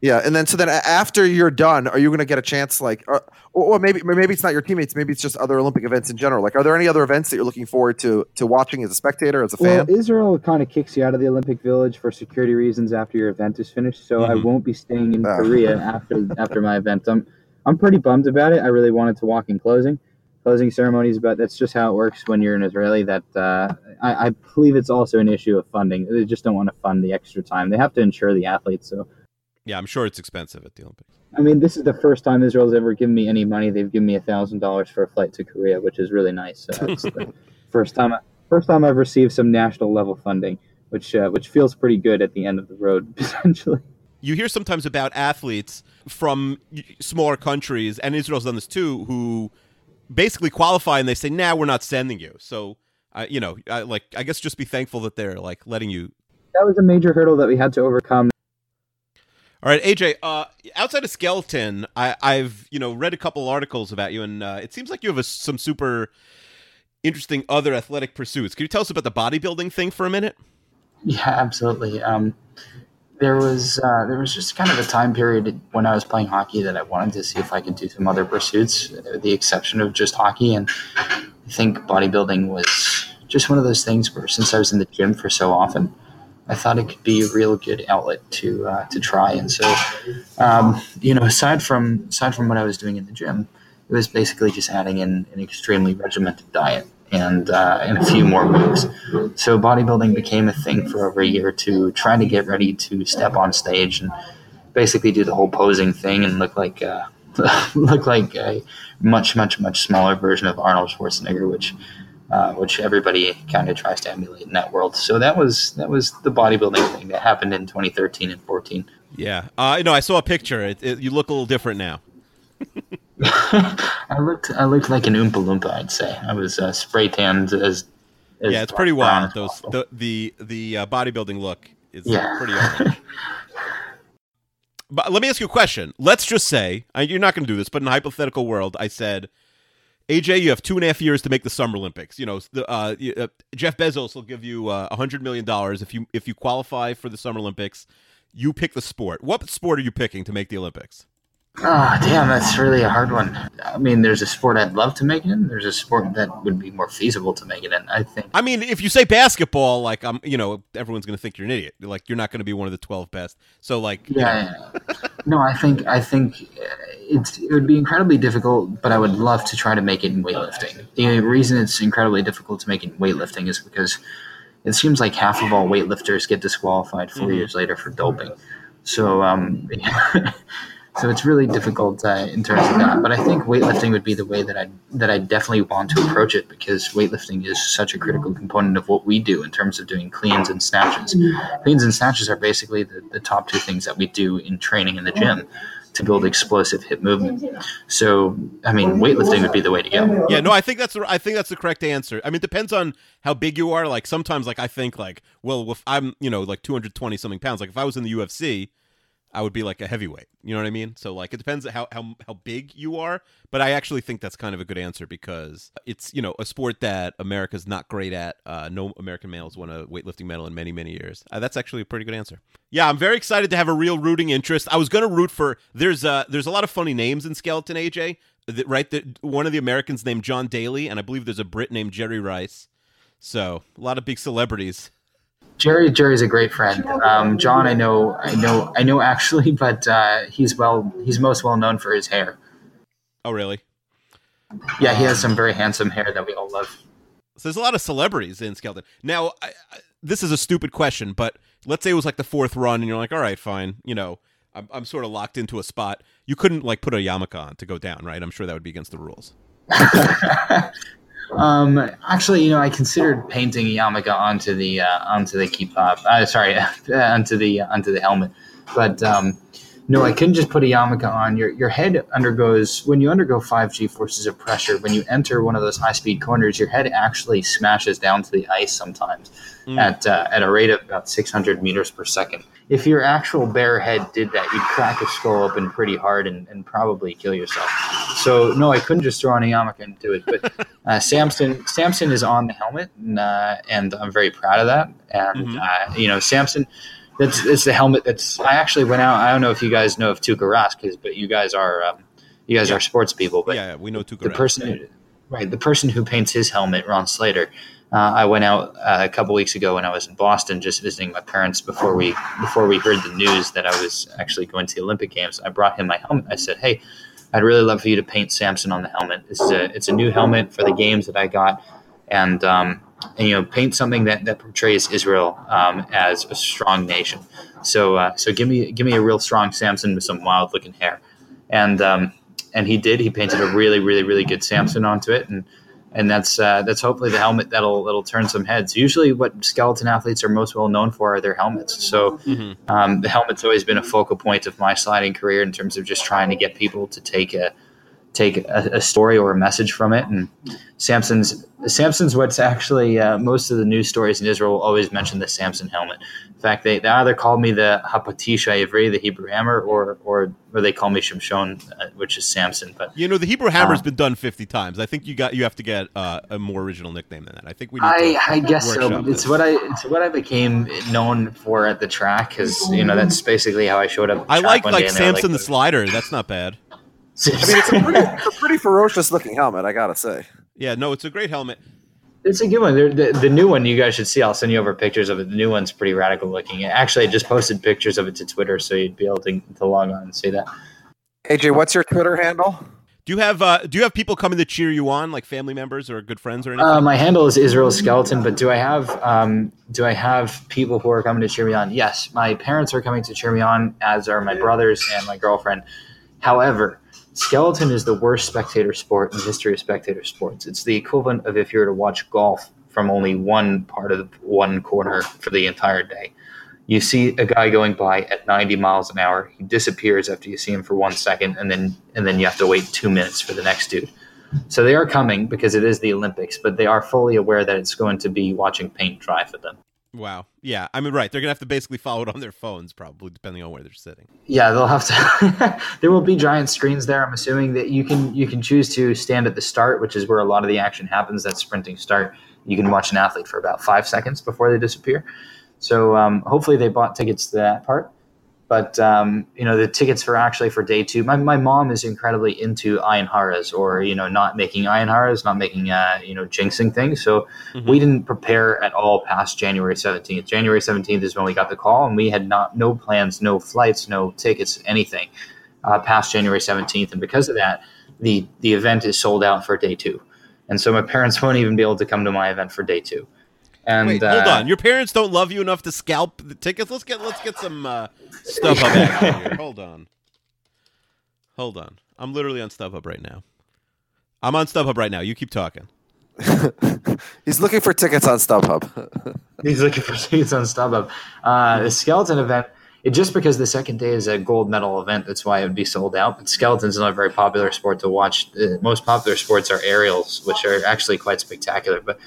Yeah, and then so then after you're done, are you going to get a chance, like, or, or maybe maybe it's not your teammates, maybe it's just other Olympic events in general. Like, are there any other events that you're looking forward to to watching as a spectator, as a fan? Well, Israel kind of kicks you out of the Olympic Village for security reasons after your event is finished, so mm-hmm. I won't be staying in ah. Korea after after my event. I'm I'm pretty bummed about it. I really wanted to walk in closing closing ceremonies, but that's just how it works when you're an Israeli. That uh, I, I, believe it's also an issue of funding. They just don't want to fund the extra time. They have to insure the athletes. So, yeah, I'm sure it's expensive at the Olympics. I mean, this is the first time Israel's ever given me any money. They've given me a thousand dollars for a flight to Korea, which is really nice. So it's the first time, first time I've received some national level funding, which uh, which feels pretty good at the end of the road, potentially. You hear sometimes about athletes from smaller countries, and Israel's done this too, who basically qualify and they say, "Nah, we're not sending you." So, uh, you know, I, like I guess just be thankful that they're like letting you. That was a major hurdle that we had to overcome. All right, AJ. Uh, outside of skeleton, I, have you know read a couple articles about you, and uh, it seems like you have a, some super interesting other athletic pursuits. Can you tell us about the bodybuilding thing for a minute? Yeah, absolutely. Um, there was uh, there was just kind of a time period when I was playing hockey that I wanted to see if I could do some other pursuits, the exception of just hockey. And I think bodybuilding was just one of those things where since I was in the gym for so often, I thought it could be a real good outlet to uh, to try. And so, um, you know, aside from aside from what I was doing in the gym, it was basically just adding in an extremely regimented diet and uh, and a few more moves. So bodybuilding became a thing for over a year to try to get ready to step on stage and basically do the whole posing thing and look like uh, look like a much much much smaller version of Arnold Schwarzenegger, which uh, which everybody kind of tries to emulate in that world. So that was that was the bodybuilding thing that happened in 2013 and 14. Yeah, uh, you know, I saw a picture. It, it, you look a little different now. I looked I looked like an oompa loompa. I'd say I was uh, spray tanned as, as yeah, it's pretty wild. Those the the the uh, bodybuilding look is yeah. pretty orange. But let me ask you a question. Let's just say uh, you're not going to do this, but in a hypothetical world, I said, AJ, you have two and a half years to make the Summer Olympics. You know, the, uh, uh, Jeff Bezos will give you uh, a hundred million dollars if you if you qualify for the Summer Olympics. You pick the sport. What sport are you picking to make the Olympics? Oh, damn, that's really a hard one. I mean, there's a sport I'd love to make it in. There's a sport that would be more feasible to make it in. I think. I mean, if you say basketball, like I'm, you know, everyone's going to think you're an idiot. Like you're not going to be one of the twelve best. So like, Yeah, yeah. no, I think I think uh, it's it would be incredibly difficult, but I would love to try to make it in weightlifting. The reason it's incredibly difficult to make it in weightlifting is because it seems like half of all weightlifters get disqualified 4 years later for doping. So, um, so it's really difficult uh, in terms of that. But I think weightlifting would be the way that I that I definitely want to approach it because weightlifting is such a critical component of what we do in terms of doing cleans and snatches. Cleans and snatches are basically the, the top two things that we do in training in the gym to build explosive hip movement. So, I mean, weightlifting would be the way to go. Yeah, no, I think that's the I think that's the correct answer. I mean, it depends on how big you are. Like sometimes, like I think, like well, if I'm you know like 220 something pounds, like if I was in the UFC, I would be like a heavyweight. You know what I mean? So like it depends how how how big you are. But I actually think that's kind of a good answer because it's you know a sport that America's not great at. Uh, no American males won a weightlifting medal in many many years. Uh, that's actually a pretty good answer. Yeah, I'm very excited to have a real rooting interest. I was gonna root for there's uh there's a lot of funny names in Skeleton AJ. That- Right, that one of the Americans named John Daly, and I believe there's a Brit named Jerry Rice. So a lot of big celebrities. Jerry Jerry's a great friend. Um, John, I know, I know, I know actually, but uh, he's well, he's most well known for his hair. Oh, really? Yeah, he has some very handsome hair that we all love. So there's a lot of celebrities in Skeleton. Now, I, I, this is a stupid question, but let's say it was like the fourth run, and you're like, all right, fine. You know, I'm, I'm sort of locked into a spot. You couldn't like put a yarmulke on to go down, right? I'm sure that would be against the rules. Um, actually, you know, I considered painting a yarmulke onto the uh, onto the kippah. Uh, sorry, onto the onto the helmet, but um, no, I couldn't just put a yarmulke on. Your your head undergoes when you undergo five G forces of pressure. When you enter one of those high speed corners, your head actually smashes down to the ice sometimes at uh, at a rate of about six hundred meters per second. If your actual bare head did that, you'd crack your skull open pretty hard and, and probably kill yourself. So no, I couldn't just throw on a yarmulke and do it. But uh, Samson Samson is on the helmet, and, uh, and I'm very proud of that. And uh, you know, Samson, that's it's the helmet that's. I actually went out. I don't know if you guys know of Tuukka Rask, but you guys are um, you guys are sports people. But yeah, yeah, we know Tuukka the Rask. person, who, right, the person who paints his helmet, Ron Slater. Uh, I went out uh, a couple weeks ago when I was in Boston, just visiting my parents before we before we heard the news that I was actually going to the Olympic Games. I brought him my helmet. I said, "Hey, I'd really love for you to paint Samson on the helmet. Is a it's a new helmet for the games that I got, and um, and you know paint something that, that portrays Israel um, as a strong nation. So uh, so give me give me a real strong Samson with some wild looking hair, and um, and he did. He painted a really really really good Samson onto it, and and that's uh, that's hopefully the helmet that'll that'll turn some heads. Usually, what skeleton athletes are most well known for are their helmets. So um, the helmet's always been a focal point of my sliding career in terms of just trying to get people to take a take a, a story or a message from it. And Samson's Samson's what's actually uh, most of the news stories in Israel will always mention the Samson helmet. In fact, they, they either call me the HaPatish HaIvri, the Hebrew hammer, or or or they call me Shimshon, uh, which is Samson. But You know, the Hebrew hammer's Uh, been done 50 times. I think you got you have to get uh, a more original nickname than that. I think we need I, to I guess so. workshop It's this. what I it's what I became known for at the track because you know that's basically how I showed up. I track like one like day and they were Samson the slider. That's not bad. I mean, it's a pretty, it's a pretty ferocious looking helmet, I gotta say. Yeah, no, it's a great helmet. It's a good one. The, the new one you guys should see. I'll send you over pictures of it. The new one's pretty radical looking. Actually, I just posted pictures of it to Twitter, so you'd be able to, to log on and see that. AJ, what's your Twitter handle? Do you have uh, do you have people coming to cheer you on, like family members or good friends or anything? Uh, my handle is Israel Skeleton, but do I have um, do I have people who are coming to cheer me on? Yes, my parents are coming to cheer me on, as are my brothers and my girlfriend. However, skeleton is the worst spectator sport in the history of spectator sports. It's the equivalent of if you were to watch golf from only one part of one corner for the entire day. You see a guy going by at 90 miles an hour. He disappears after you see him for one second, and then and then you have to wait two minutes for the next dude. So they are coming because it is the Olympics, but they are fully aware that it's going to be watching paint dry for them. Wow. Yeah. I mean, right. They're gonna have to basically follow it on their phones, probably, depending on where they're sitting. Yeah, they'll have to. there will be giant screens there. I'm assuming that you can you can choose to stand at the start, which is where a lot of the action happens. That sprinting start. You can watch an athlete for about five seconds before they disappear. So um, hopefully they bought tickets to that part. But um, you know the tickets for actually for day two. My, my mom is incredibly into ayin haras or you know not making ayin haras, not making uh, you know jinxing things. So we didn't prepare at all past January seventeenth. January seventeenth is when we got the call, and we had not no plans, no flights, no tickets, anything uh, past January seventeenth. And because of that, the the event is sold out for day two. And so my parents won't even be able to come to my event for day two. And Wait, uh, hold on. Your parents don't love you enough to scalp the tickets. Let's get let's get some uh, StubHub action here. Hold on. Hold on. I'm literally on StubHub right now. I'm on StubHub right now. You keep talking. He's looking for tickets on StubHub. He's looking for tickets on StubHub. Uh, the skeleton event, it, just because the second day is a gold medal event, that's why it would be sold out. But skeleton's is not a very popular sport to watch. The most popular sports are aerials, which are actually quite spectacular. But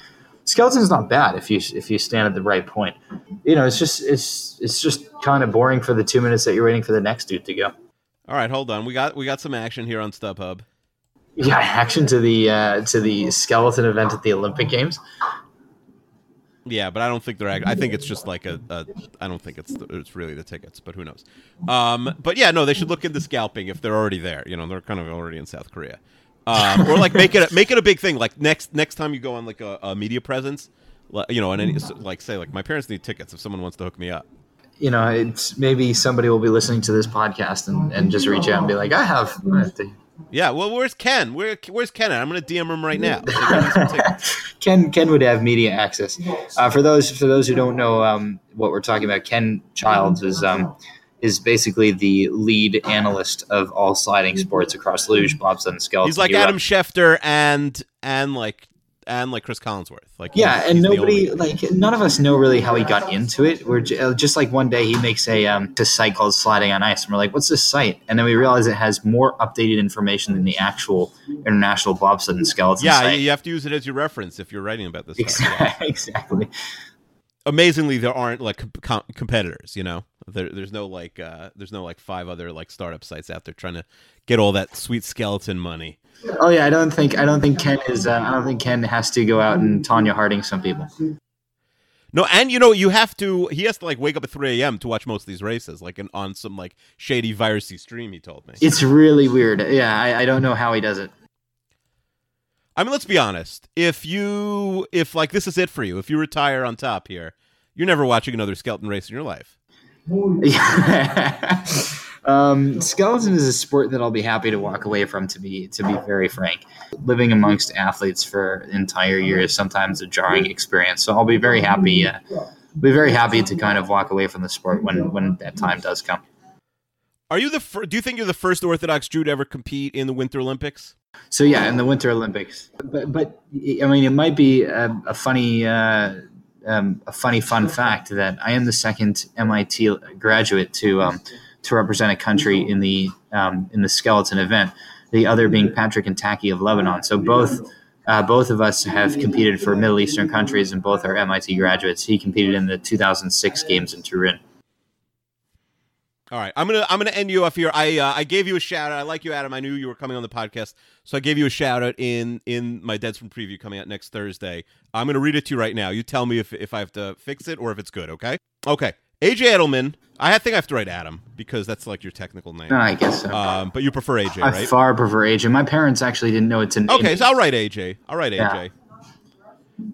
skeleton's not bad if you if you stand at the right point. You know, it's just it's it's just kind of boring for the two minutes that you're waiting for the next dude to go. All right, hold on. We got we got some action here on StubHub. Yeah, action to the uh, to the skeleton event at the Olympic Games. Yeah, but I don't think they're. act- I think it's just like a. a I don't think it's the, it's really the tickets, but who knows? Um, but yeah, no, they should look into scalping if they're already there. You know, they're kind of already in South Korea, um, or like make it a, make it a big thing. Like next next time you go on like a, a media presence, you know, and any, like say like my parents need tickets if someone wants to hook me up. you know, it's maybe somebody will be listening to this podcast and, and just reach out and be like, I have. To- Yeah, well, where's Ken? Where where's Ken? at? I'm gonna DM him right now. Say, "Give me some tickets." Ken Ken would have media access. Uh, for those for those who don't know um, what we're talking about, Ken Childs is um, is basically the lead analyst of all sliding sports across luge, bobsled, and skeleton. He's like Adam Schefter and and like and like Chris Collinsworth. Like Yeah, and nobody like none of us know really how he got into it. We're j- uh, just like one day he makes a um this site called Sliding on Ice, and we're like, "What's this site?" And then we realize it has more updated information than the actual international bobsled and skeleton Yeah, site. you, you have to use it as your reference if you're writing about this. Stuff. Yeah. Exactly. exactly. Amazingly, there aren't like com- competitors. You know, there, there's no like uh, there's no like five other like startup sites out there trying to get all that sweet skeleton money. Oh yeah, I don't think I don't think Ken is. Uh, I don't think Ken has to go out and Tonya Harding some people. No, and you know you have to. He has to like wake up at 3 a.m. to watch most of these races, like in, on some like shady virusy stream. He told me. It's really weird. Yeah, I, I don't know how he does it. I mean, let's be honest. If you, if like this is it for you, if you retire on top here, you're never watching another skeleton race in your life. um, skeleton is a sport that I'll be happy to walk away from. To be to be very frank, living amongst athletes for an entire year is sometimes a jarring experience. So I'll be very happy. Uh, be very happy to kind of walk away from the sport when when that time does come. Are you the? Fir- do you think you're the first Orthodox Jew to ever compete in the Winter Olympics? So yeah, in the Winter Olympics, but but I mean, it might be a, a funny uh, um, a funny fun fact that I am the second MIT graduate to um, to represent a country in the um, in the skeleton event. The other being Patrick Antaki of Lebanon. So both. Uh, both of us have competed for Middle Eastern countries, and both are MIT graduates. He competed in the 2006 games in Turin. All right, I'm gonna I'm gonna end you off here. I uh, I gave you a shout out. I like you, Adam. I knew you were coming on the podcast, so I gave you a shout out in in my Deadspin preview coming out next Thursday. I'm gonna read it to you right now. You tell me if if I have to fix it or if it's good. Okay. Okay. AJ Edelman. I think I have to write Adam because that's like your technical name. I guess so. Um, but you prefer AJ, I right? I far prefer AJ. My parents actually didn't know it's a name. Okay, so I'll write AJ. I'll write Yeah. AJ.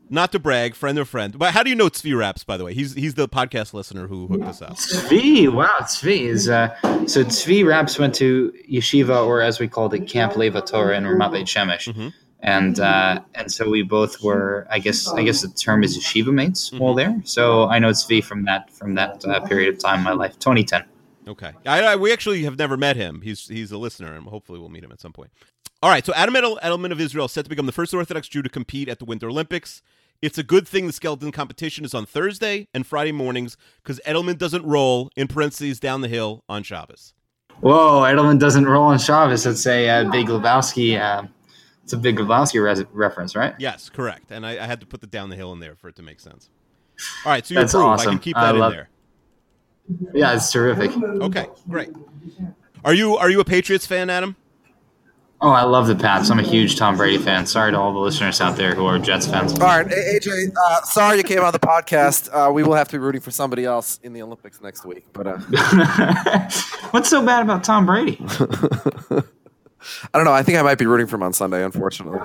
Not to brag, friend of friend. But how do you know Tzvi Raps, by the way? He's he's the podcast listener who hooked us up. Tzvi, wow, Tzvi is uh, so Tzvi Raps went to yeshiva, or as we called it, Camp Lev HaTorah in Ramat Beit Shemesh, and uh, and so we both were, I guess, I guess the term is yeshiva mates while there. So I know Tzvi from that from that uh, period of time in my life, 2010. Okay. I, I, we actually have never met him. He's he's a listener, and hopefully we'll meet him at some point. All right. So Adam Edelman of Israel is set to become the first Orthodox Jew to compete at the Winter Olympics. It's a good thing the skeleton competition is on Thursday and Friday mornings because Edelman doesn't roll in parentheses down the hill on Shabbos. Whoa, Edelman doesn't roll on Shabbos. It's a uh, Big Lebowski. Uh, it's a Big Lebowski res- reference, right? Yes, correct. And I, I had to put the down the hill in there for it to make sense. All right, so you That's approve. I can keep I that in love- there. Yeah, it's terrific. Okay, great. Are you are you a Patriots fan, Adam? Oh, I love the Pats. I'm a huge Tom Brady fan. Sorry to all the listeners out there who are Jets fans. All right, AJ. Uh, sorry you came on the podcast. Uh, we will have to be rooting for somebody else in the Olympics next week. But uh, What's so bad about Tom Brady? I don't know. I think I might be rooting for him on Sunday. Unfortunately,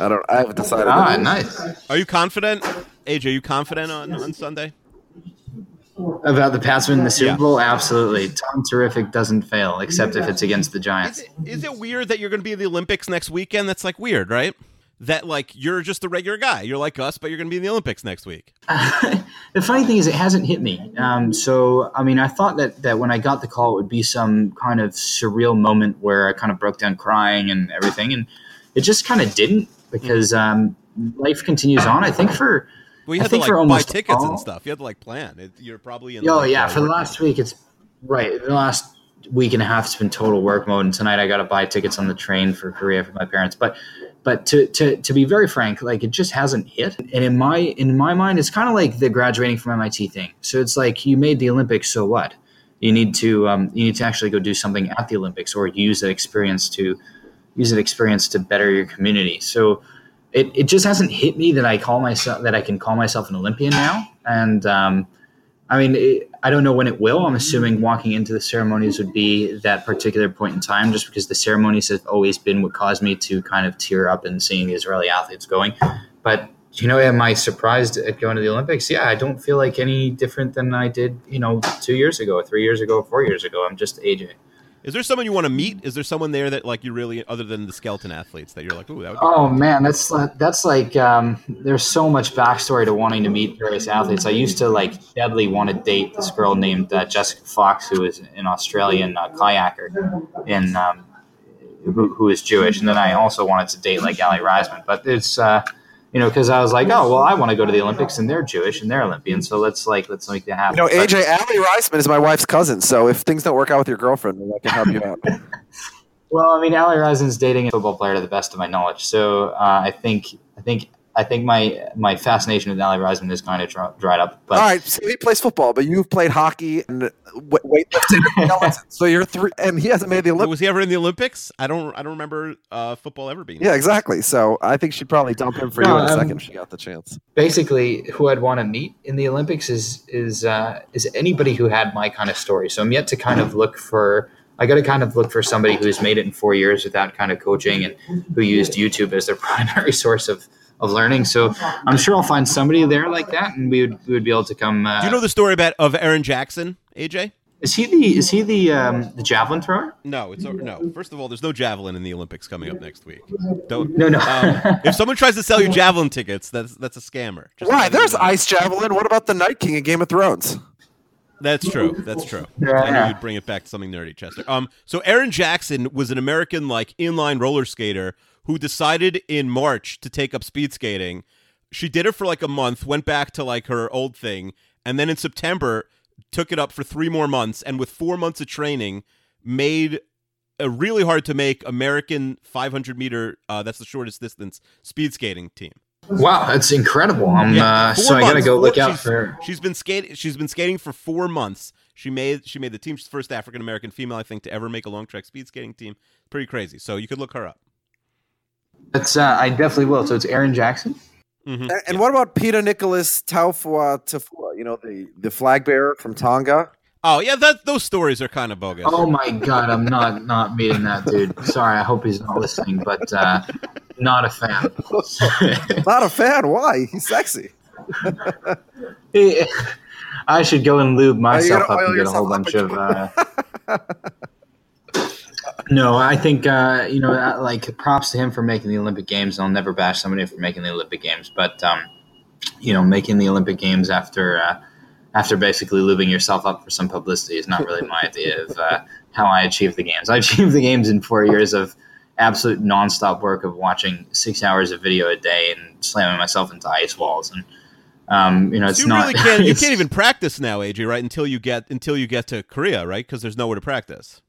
I don't. I haven't decided. Ah, nice. Are you confident, AJ? Are you confident on, on Sunday? About the Pats winning the Super Yeah. Bowl? Absolutely. Tom Terrific doesn't fail, except if it's against the Is Giants. it, is it weird that you're going to be in the Olympics next weekend? That's like weird, right? That like you're just a regular guy. You're like us, but you're going to be in the Olympics next week. the funny thing is, it hasn't hit me. Um, so, I mean, I thought that, that when I got the call, it would be some kind of surreal moment where I kind of broke down crying and everything. And it just kind of didn't because um, life continues on. I think for. Well, you had to like buy tickets all- and stuff. You had to like plan. It, you're probably in. Oh yeah, for the last week, it's right. The last week and a half, it's been total work mode. And tonight, I got to buy tickets on the train for Korea for my parents. But, but to, to to be very frank, like it just hasn't hit. And in my in my mind, it's kind of like the graduating from MIT thing. So it's like you made the Olympics, so what? You need to um, you need to actually go do something at the Olympics or use that experience to use that experience to better your community. So it, it just hasn't hit me that I call myself that I can call myself an Olympian now. And um, I mean, it, I don't know when it will. I'm assuming walking into the ceremonies would be that particular point in time, just because the ceremonies have always been what caused me to kind of tear up and seeing Israeli athletes going. But you know, am I surprised at going to the Olympics? Yeah, I don't feel like any different than I did, you know, two years ago, three years ago, four years ago. I'm just AJ. Is there someone you want to meet? Is there someone there that like you really, other than the skeleton athletes, that you're like, ooh, that would. Be Oh man, that's that's like um, there's so much backstory to wanting to meet various athletes. I used to like deadly want to date this girl named uh, Jessica Fox, who is an Australian uh, kayaker, in um, who, who is Jewish, and then I also wanted to date like Aly Raisman. But it's uh, you know because I was like, oh well, I want to go to the Olympics, and they're Jewish and they're Olympians, so let's like let's make that happen. You know, AJ Aly Raisman is my wife's cousin. So if things don't work out with your girlfriend, then I can help you out. Well, I mean, Aly Raisman's dating a football player to the best of my knowledge. So uh, I think, I think, I think my my fascination with Aly Raisman is kind of dri- dried up. But All right, so he plays football, but you've played hockey and wa- weightlifting. so you're three, and he hasn't made the Olympics. was he ever in the Olympics? I don't. I don't remember uh, football ever being. Yeah, exactly. So I think she'd probably dump him for you No, in a um, second if she got the chance. basically, who I'd want to meet in the Olympics is is uh, is anybody who had my kind of story. So I'm yet to kind of look for. I got to kind of look for somebody who's made it in four years without kind of coaching and who used YouTube as their primary source of, of learning. So I'm sure I'll find somebody there like that, and we would we would be able to come. Uh, Do you know the story about of Erin Jackson, AJ? is he the is he the um, the javelin thrower? No, it's no. First of all, there's no javelin in the Olympics coming up next week. Don't. No, no. Um, if someone tries to sell you javelin tickets, that's that's a scammer. Just Why? There's ice javelin. What about the Night King in Game of Thrones? That's true. That's true. Yeah, I knew you'd bring it back to something nerdy, Chester. Um, so Erin Jackson was an American like inline roller skater who decided in March to take up speed skating. She did it for like a month, went back to like her old thing, and then in September took it up for three more months, and with four months of training, made a really hard to make American 500 meter. Uh, that's the shortest distance speed skating team. Wow, that's incredible. Um, uh, four so I got to months. go look Four- out she's, for. She's been skating. She's been skating for four months. She made she made the team. She's the first African American female, I think, to ever make a long track speed skating team. Pretty crazy. So you could look her up. That's uh, I definitely will. So it's Erin Jackson. Mhm. And, and what about Peter Nicholas Taufatofua? You know, the, the flag bearer from Tonga? Oh yeah, that those stories are kind of bogus. Oh my god, I'm not not meeting that dude. Sorry, I hope he's not listening, but uh, not a fan. Not a fan. Why? He's sexy. I should go and lube myself gotta up and get a whole bunch of. Uh... no, I think uh, you know, uh, like props to him for making the Olympic Games. I'll never bash somebody for making the Olympic Games, but um, you know, making the Olympic Games after uh, after basically lubing yourself up for some publicity is not really my idea of uh, how I achieved the games. I achieved the games in four years of absolute nonstop work of watching six hours of video a day and slamming myself into ice walls and. Um, you know, it's you not. really can't. You can't even practice now, AJ. Right until you get until you get to Korea, right? Because there's nowhere to practice.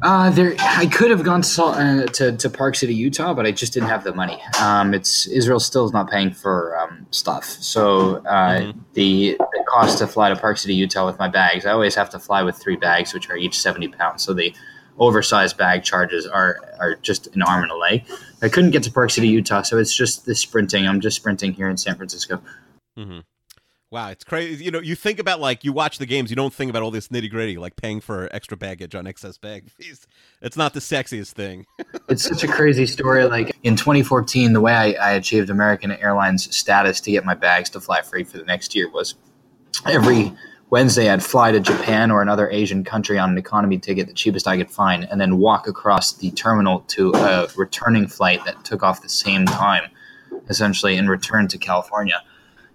Uh, there, I could have gone to, Salt- uh, to to Park City, Utah, but I just didn't have the money. Um, it's Israel still is not paying for um, stuff, so uh, the, the cost to fly to Park City, Utah with my bags. I always have to fly with three bags, which are each seventy pounds. So the oversized bag charges are are just an arm and a leg. I couldn't get to Park City, Utah, so it's just the sprinting. I'm just sprinting here in San Francisco. Mm-hmm. Wow, it's crazy. You know, you think about like you watch the games, you don't think about all this nitty gritty, like paying for extra baggage on excess bag fees. It's not the sexiest thing. it's such a crazy story. Like in 2014, the way I, I achieved American Airlines status to get my bags to fly free for the next year was every Wednesday I'd fly to Japan or another Asian country on an economy ticket, the cheapest I could find, and then walk across the terminal to a returning flight that took off the same time, essentially, and return to California.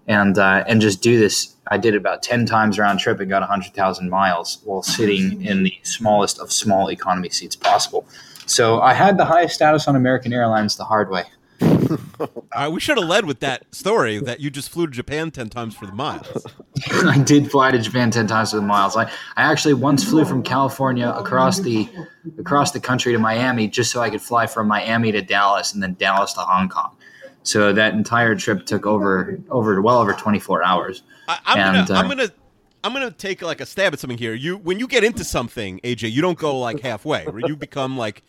And, uh, and just do this. I did it about 10 times round trip and got 100,000 miles while sitting in the smallest of small economy seats possible. So I had the highest status on American Airlines the hard way. Uh, we should have led with that story that you just flew to Japan 10 times for the miles. I did fly to Japan 10 times for the miles. I, I actually once flew from California across the across the country to Miami just so I could fly from Miami to Dallas and then Dallas to Hong Kong. So that entire trip took over over well over 24 hours. I, I'm And, gonna, I'm uh, gonna, I'm gonna take like a stab at something here. You, when you get into something, AJ, you don't go like halfway. You become like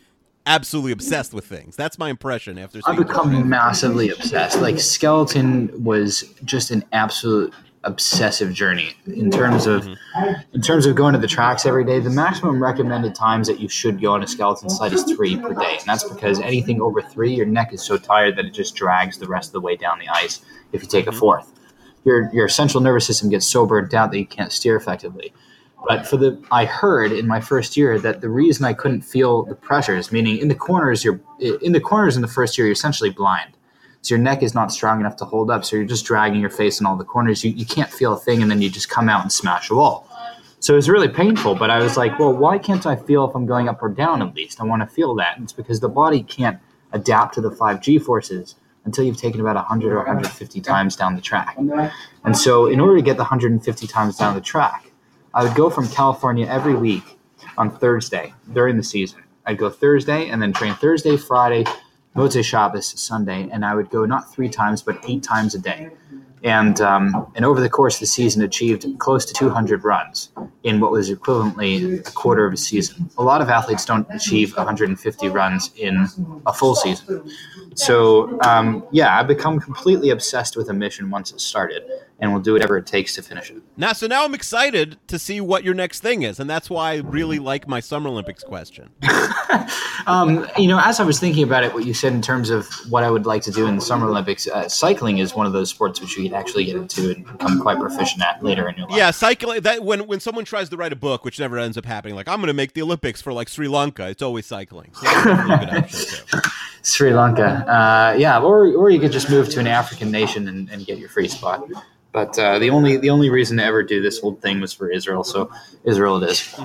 absolutely obsessed with things. That's my impression after. I've become massively obsessed. Like skeleton was just an absolute obsessive journey in terms of mm-hmm. in terms of going to the tracks every day. The maximum recommended times that you should go on a skeleton sled is three per day, and that's because anything over three, your neck is so tired that it just drags the rest of the way down the ice. If you take a mm-hmm. fourth, your your central nervous system gets so burnt out that you can't steer effectively. But for the, I heard in my first year that the reason I couldn't feel the pressures, meaning in the corners, you're in the corners in the first year, you're essentially blind. So your neck is not strong enough to hold up. So you're just dragging your face in all the corners. You, you can't feel a thing, and then you just come out and smash a wall. So it was really painful. But I was like, well, why can't I feel if I'm going up or down at least? I want to feel that. And it's because the body can't adapt to the 5G forces until you've taken about 100 or 150 times down the track. And so in order to get the 150 times down the track, I would go from California every week on Thursday during the season. I'd go Thursday and then train Thursday, Friday, Motzei Shabbos, Sunday, and I would go not three times but eight times a day. And um, and over the course of the season, achieved close to 200 runs in what was equivalently a quarter of a season. A lot of athletes don't achieve 150 runs in a full season. So um, yeah, I've become completely obsessed with a mission once it started, and we'll do whatever it takes to finish it. Now, so now I'm excited to see what your next thing is, and that's why I really like my Summer Olympics question. Um, you know, as I was thinking about it, what you said in terms of what I would like to do in the Summer Olympics, uh, cycling is one of those sports which you could actually get into and become quite proficient at later in your life. Yeah, cycling. That when when someone tries to write a book, which never ends up happening, like I'm going to make the Olympics for like Sri Lanka, it's always cycling. So Sri Lanka. Uh, yeah, or or you could just move to an African nation and, and get your free spot. But uh, the only the only reason to ever do this whole thing was for Israel, so Israel it is.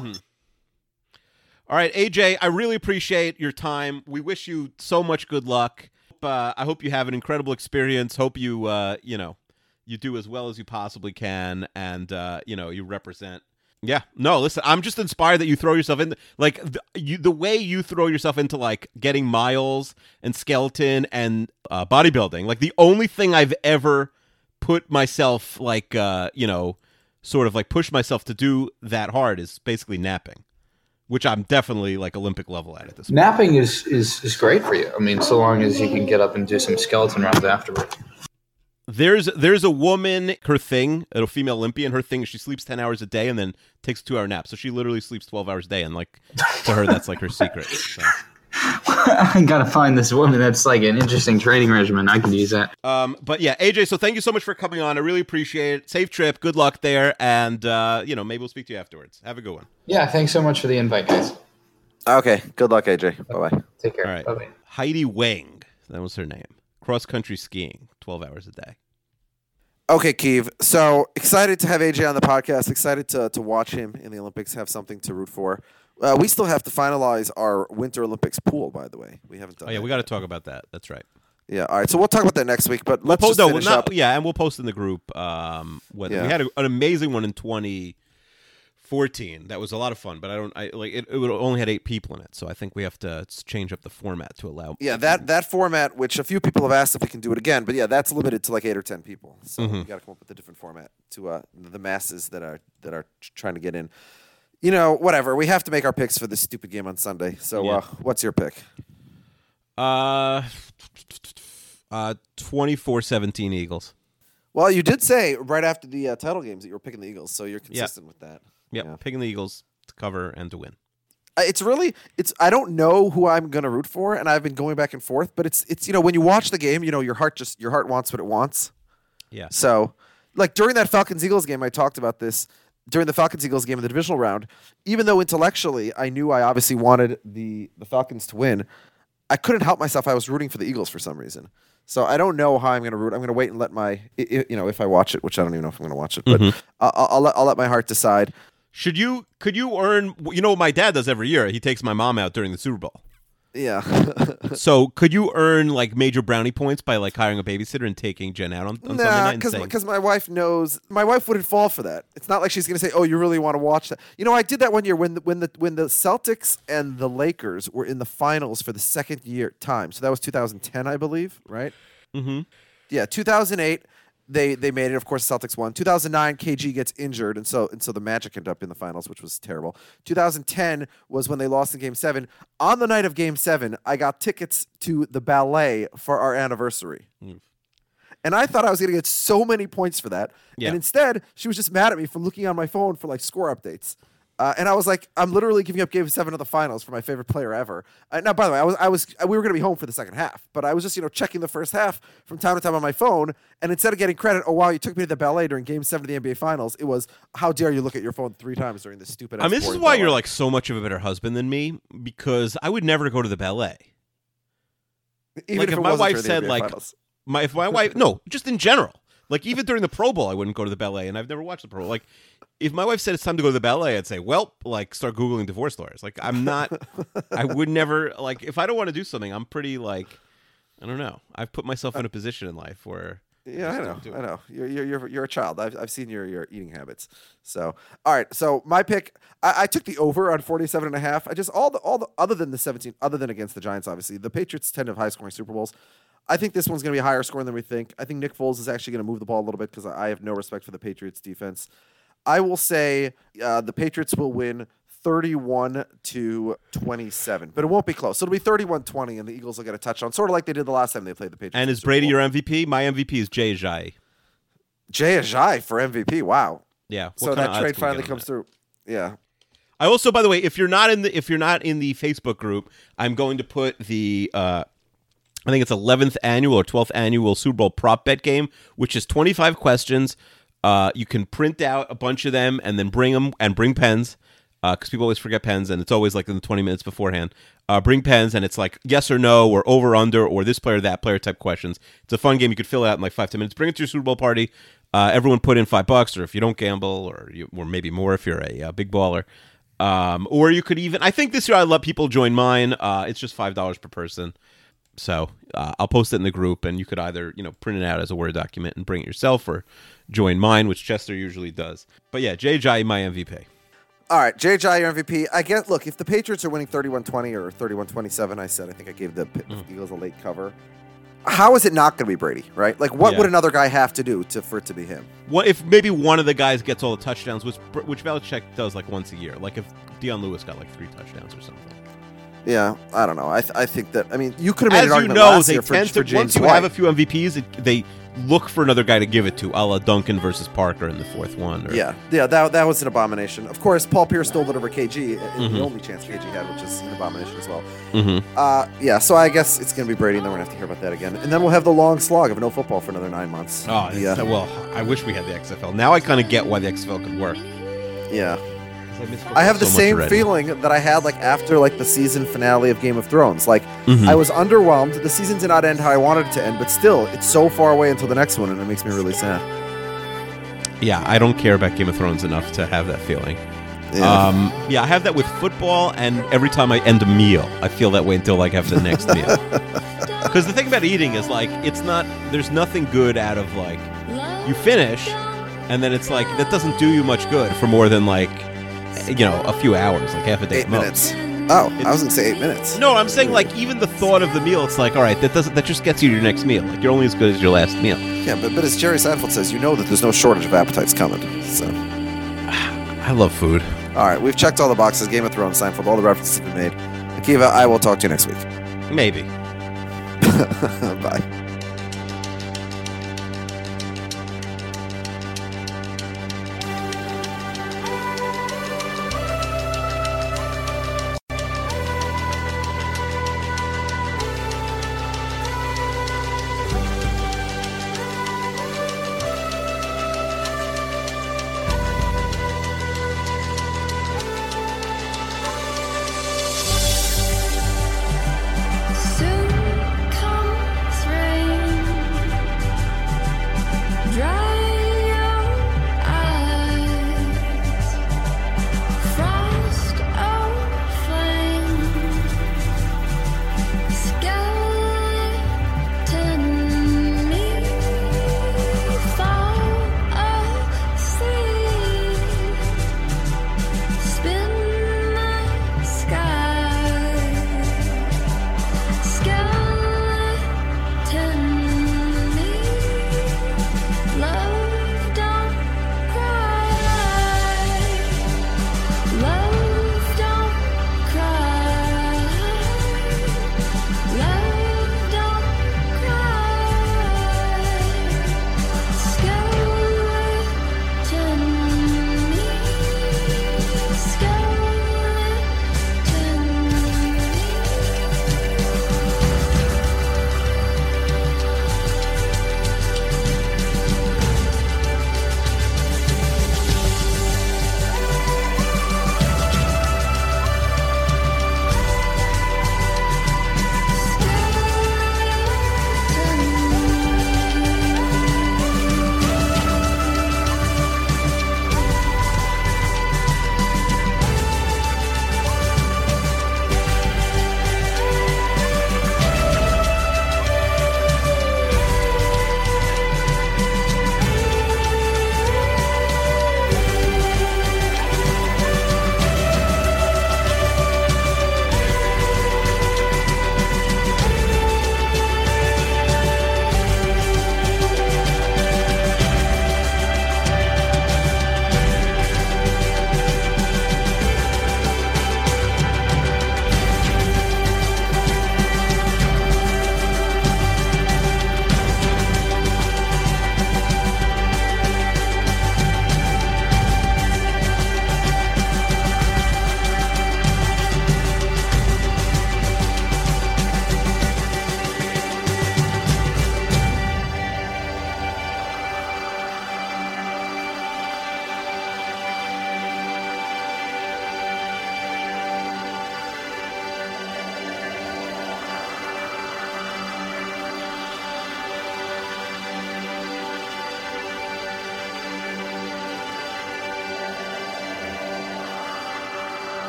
All right, AJ, I really appreciate your time. We wish you so much good luck. Uh, I hope you have an incredible experience. Hope you, uh, you know, you do as well as you possibly can, and uh, you know, you represent. Yeah, no, listen, I'm just inspired that you throw yourself in, like the, you, the way you throw yourself into like getting miles and skeleton and uh, bodybuilding. Like the only thing I've ever put myself like, uh, you know, sort of like push myself to do that hard is basically napping which I'm definitely like Olympic level at at this point. Napping is, is is great for you. I mean, so long as you can get up and do some skeleton rounds afterward. There's there's a woman, her thing, a female Olympian, her thing is she sleeps ten hours a day and then takes a two hour nap. So she literally sleeps twelve hours a day, and like to her that's like her secret. So. I gotta find this woman that's like an interesting training regimen. I can use that. Um, but yeah, AJ, so thank you so much for coming on. I really appreciate it. Safe trip, good luck there, and uh, you know maybe we'll speak to you afterwards. Have a good one. Yeah, thanks so much for the invite, guys. Okay. Good luck, AJ. Bye bye. Take care. All right, Bye bye. Heidi Weng, that was her name. Cross country skiing, twelve hours a day. Okay, Keeve. So excited to have AJ on the podcast. Excited to, to watch him in the Olympics. Have something to root for. Uh, we still have to finalize our Winter Olympics pool, by the way. We haven't done. Oh yeah, we got to talk about that. That's right. Yeah. All right. So we'll talk about that next week. But let's We'll just post, no, finish not, up. yeah, and we'll post in the group. Um, what Yeah. we had a, an amazing one in twenty 14. That was a lot of fun, but I don't. I like it. It would only had eight people in it, so I think we have to change up the format to allow. Yeah, that that format, which a few people have asked if we can do it again, but yeah, that's limited to like eight or ten people. So Mm-hmm. we got to come up with a different format to uh, the masses that are that are trying to get in. You know, whatever. We have to make our picks for this stupid game on Sunday. So, Yeah. uh, what's your pick? Uh, uh, 24-17 Eagles. Well, you did say right after the uh, title games that you were picking the Eagles, so you're consistent with that. Yep, Yeah. picking the Eagles to cover and to win. Uh, It's really it's I don't know who I'm gonna root for, and I've been going back and forth. But it's it's you know when you watch the game, you know your heart just your heart wants what it wants. Yeah. So, like during that Falcons Eagles game, I talked about this during the Falcons Eagles game in the divisional round. Even though intellectually I knew I obviously wanted the the Falcons to win, I couldn't help myself. I was rooting for the Eagles for some reason. So I don't know how I'm going to root. I'm going to wait and let my you know if I watch it, which I don't even know if I'm going to watch it, but I'll, I'll, I'll let I'll let my heart decide. Should you? Could you earn? You know what my dad does every year? He takes my mom out during the Super Bowl. Yeah. So could you earn like major brownie points by like hiring a babysitter and taking Jen out on, on Sunday night because my wife knows. My wife wouldn't fall for that. It's not like she's going to say, "Oh, you really want to watch that." You know, I did that one year when the, when the when the Celtics and the Lakers were in the finals for the second year time. So that was 2010, I believe, right? mm-hmm. Yeah, 2008. They they made it. Of course, the Celtics won. 2009, KG gets injured, and so and so the Magic ended up in the finals, which was terrible. 2010 was when they lost in Game Seven. On the night of Game Seven, I got tickets to the ballet for our anniversary. Mm. And I thought I was going to get so many points for that. Yeah. And instead, she was just mad at me for looking on my phone for like score updates. Uh, and I was like, I'm literally giving up Game Seven of the finals for my favorite player ever. Uh, now, by the way, I was, I was, we were going to be home for the second half, but I was just, you know, checking the first half from time to time on my phone. And instead of getting credit, oh wow, you took me to the ballet during Game Seven of the NBA Finals. It was, how dare you look at your phone three times during this stupid. I mean, this is why you're like so much of a better husband than me because I would never go to the ballet. even like, if, if my wife said, NBA like, Finals. My if my wife no, just in general. Like even during the Pro Bowl, I wouldn't go to the ballet, and I've never watched the Pro Bowl. Like if my wife said it's time to go to the ballet, I'd say, well, like start googling divorce lawyers. Like I'm not. I would never like if I don't want to do something. I'm pretty like I don't know. I've put myself in a uh, position in life where Yeah, I just know. I know. You're, you're you're you're a child. I've I've seen your your eating habits. So, all right. So my pick, I, I took the over on 47 and a half. I just all the all the other than the 17, other than against the Giants, obviously the Patriots tend to have high scoring Super Bowls. I think this one's going to be higher scoring than we think. I think Nick Foles is actually going to move the ball a little bit because I have no respect for the Patriots defense. I will say uh, the Patriots will win 31 to 27, but it won't be close. So It'll be 31-20, and the Eagles will get a touchdown, sort of like they did the last time they played the Patriots. And is Brady your MVP? My MVP is Jay Ajayi. Jay Ajayi for MVP. Wow. Yeah. What so that trade finally comes that? through. Yeah. I also, by the way, if you're not in the if you're not in the Facebook group, I'm going to put the uh, I think it's 11th annual or 12th annual Super Bowl prop bet game, which is 25 questions. Uh, you can print out a bunch of them and then bring them and bring pens because people always forget pens and it's always like in the 20 minutes beforehand. Uh, bring pens and it's like yes or no or over under or this player that player type questions. It's a fun game. You could fill it out in like five ten minutes. Bring it to your Super Bowl party. Uh, everyone put in five bucks, or if you don't gamble, or you, or maybe more if you're a, uh big baller. Um, or you could even. I think this year I let people join mine. Uh, it's just five dollars per person. So uh, I'll post it in the group, and you could either you know print it out as a word document and bring it yourself, or join mine, which Chester usually does. But yeah, JJ, my MVP. All right, JJ, your MVP. I guess, look, if the Patriots are winning 31 20 or 31 27, I said, I think I gave the Mm. Eagles a late cover. How is it not going to be Brady, right? Like, what Yeah. would another guy have to do to for it to be him? What if maybe one of the guys gets all the touchdowns, which which Belichick does like once a year? Like if Dion Lewis got like three touchdowns or something. Yeah, I don't know. I, th- I think that, I mean, you could have made As an you argument know, last they year for, tend for James once you White. have a few MVPs, it, they look for another guy to give it to, a la Duncan versus Parker in the fourth one. Or, Yeah, yeah, that, that was an abomination. Of course, Paul Pierce stole it over KG, Mhm. the only chance KG had, which is an abomination as well. Mhm. Uh, yeah, so I guess it's going to be Brady, and then we're going to have to hear about that again. And then we'll have the long slog of no football for another nine months. Oh, yeah. well, I wish we had the XFL. Now I kind of get why the XFL could work. Yeah. 'Cause miss I have the so much same already. feeling that I had like after like the season finale of Game of Thrones. Like Mhm. I was underwhelmed. The season did not end how I wanted it to end, but still, it's so far away until the next one, and it makes me really sad. Yeah, I don't care about Game of Thrones enough to have that feeling. Yeah. Um, yeah, I have that with football, and every time I end a meal, I feel that way until I have the next meal. Because the thing about eating is like it's not. There's nothing good out of like you finish, and then it's like that doesn't do you much good for more than like you know, a few hours, like half a day Eight most. minutes. Oh, I was gonna say eight minutes. No, I'm saying like even the thought of the meal, it's like, all right, that doesn't that just gets you to your next meal. Like you're only as good as your last meal. Yeah, but, but as Jerry Seinfeld says, you know that there's no shortage of appetites coming. So, I love food. all right, we've checked all the boxes. Game of Thrones, Seinfeld, all the references have been made. Akiva, I will talk to you next week. Maybe. Bye.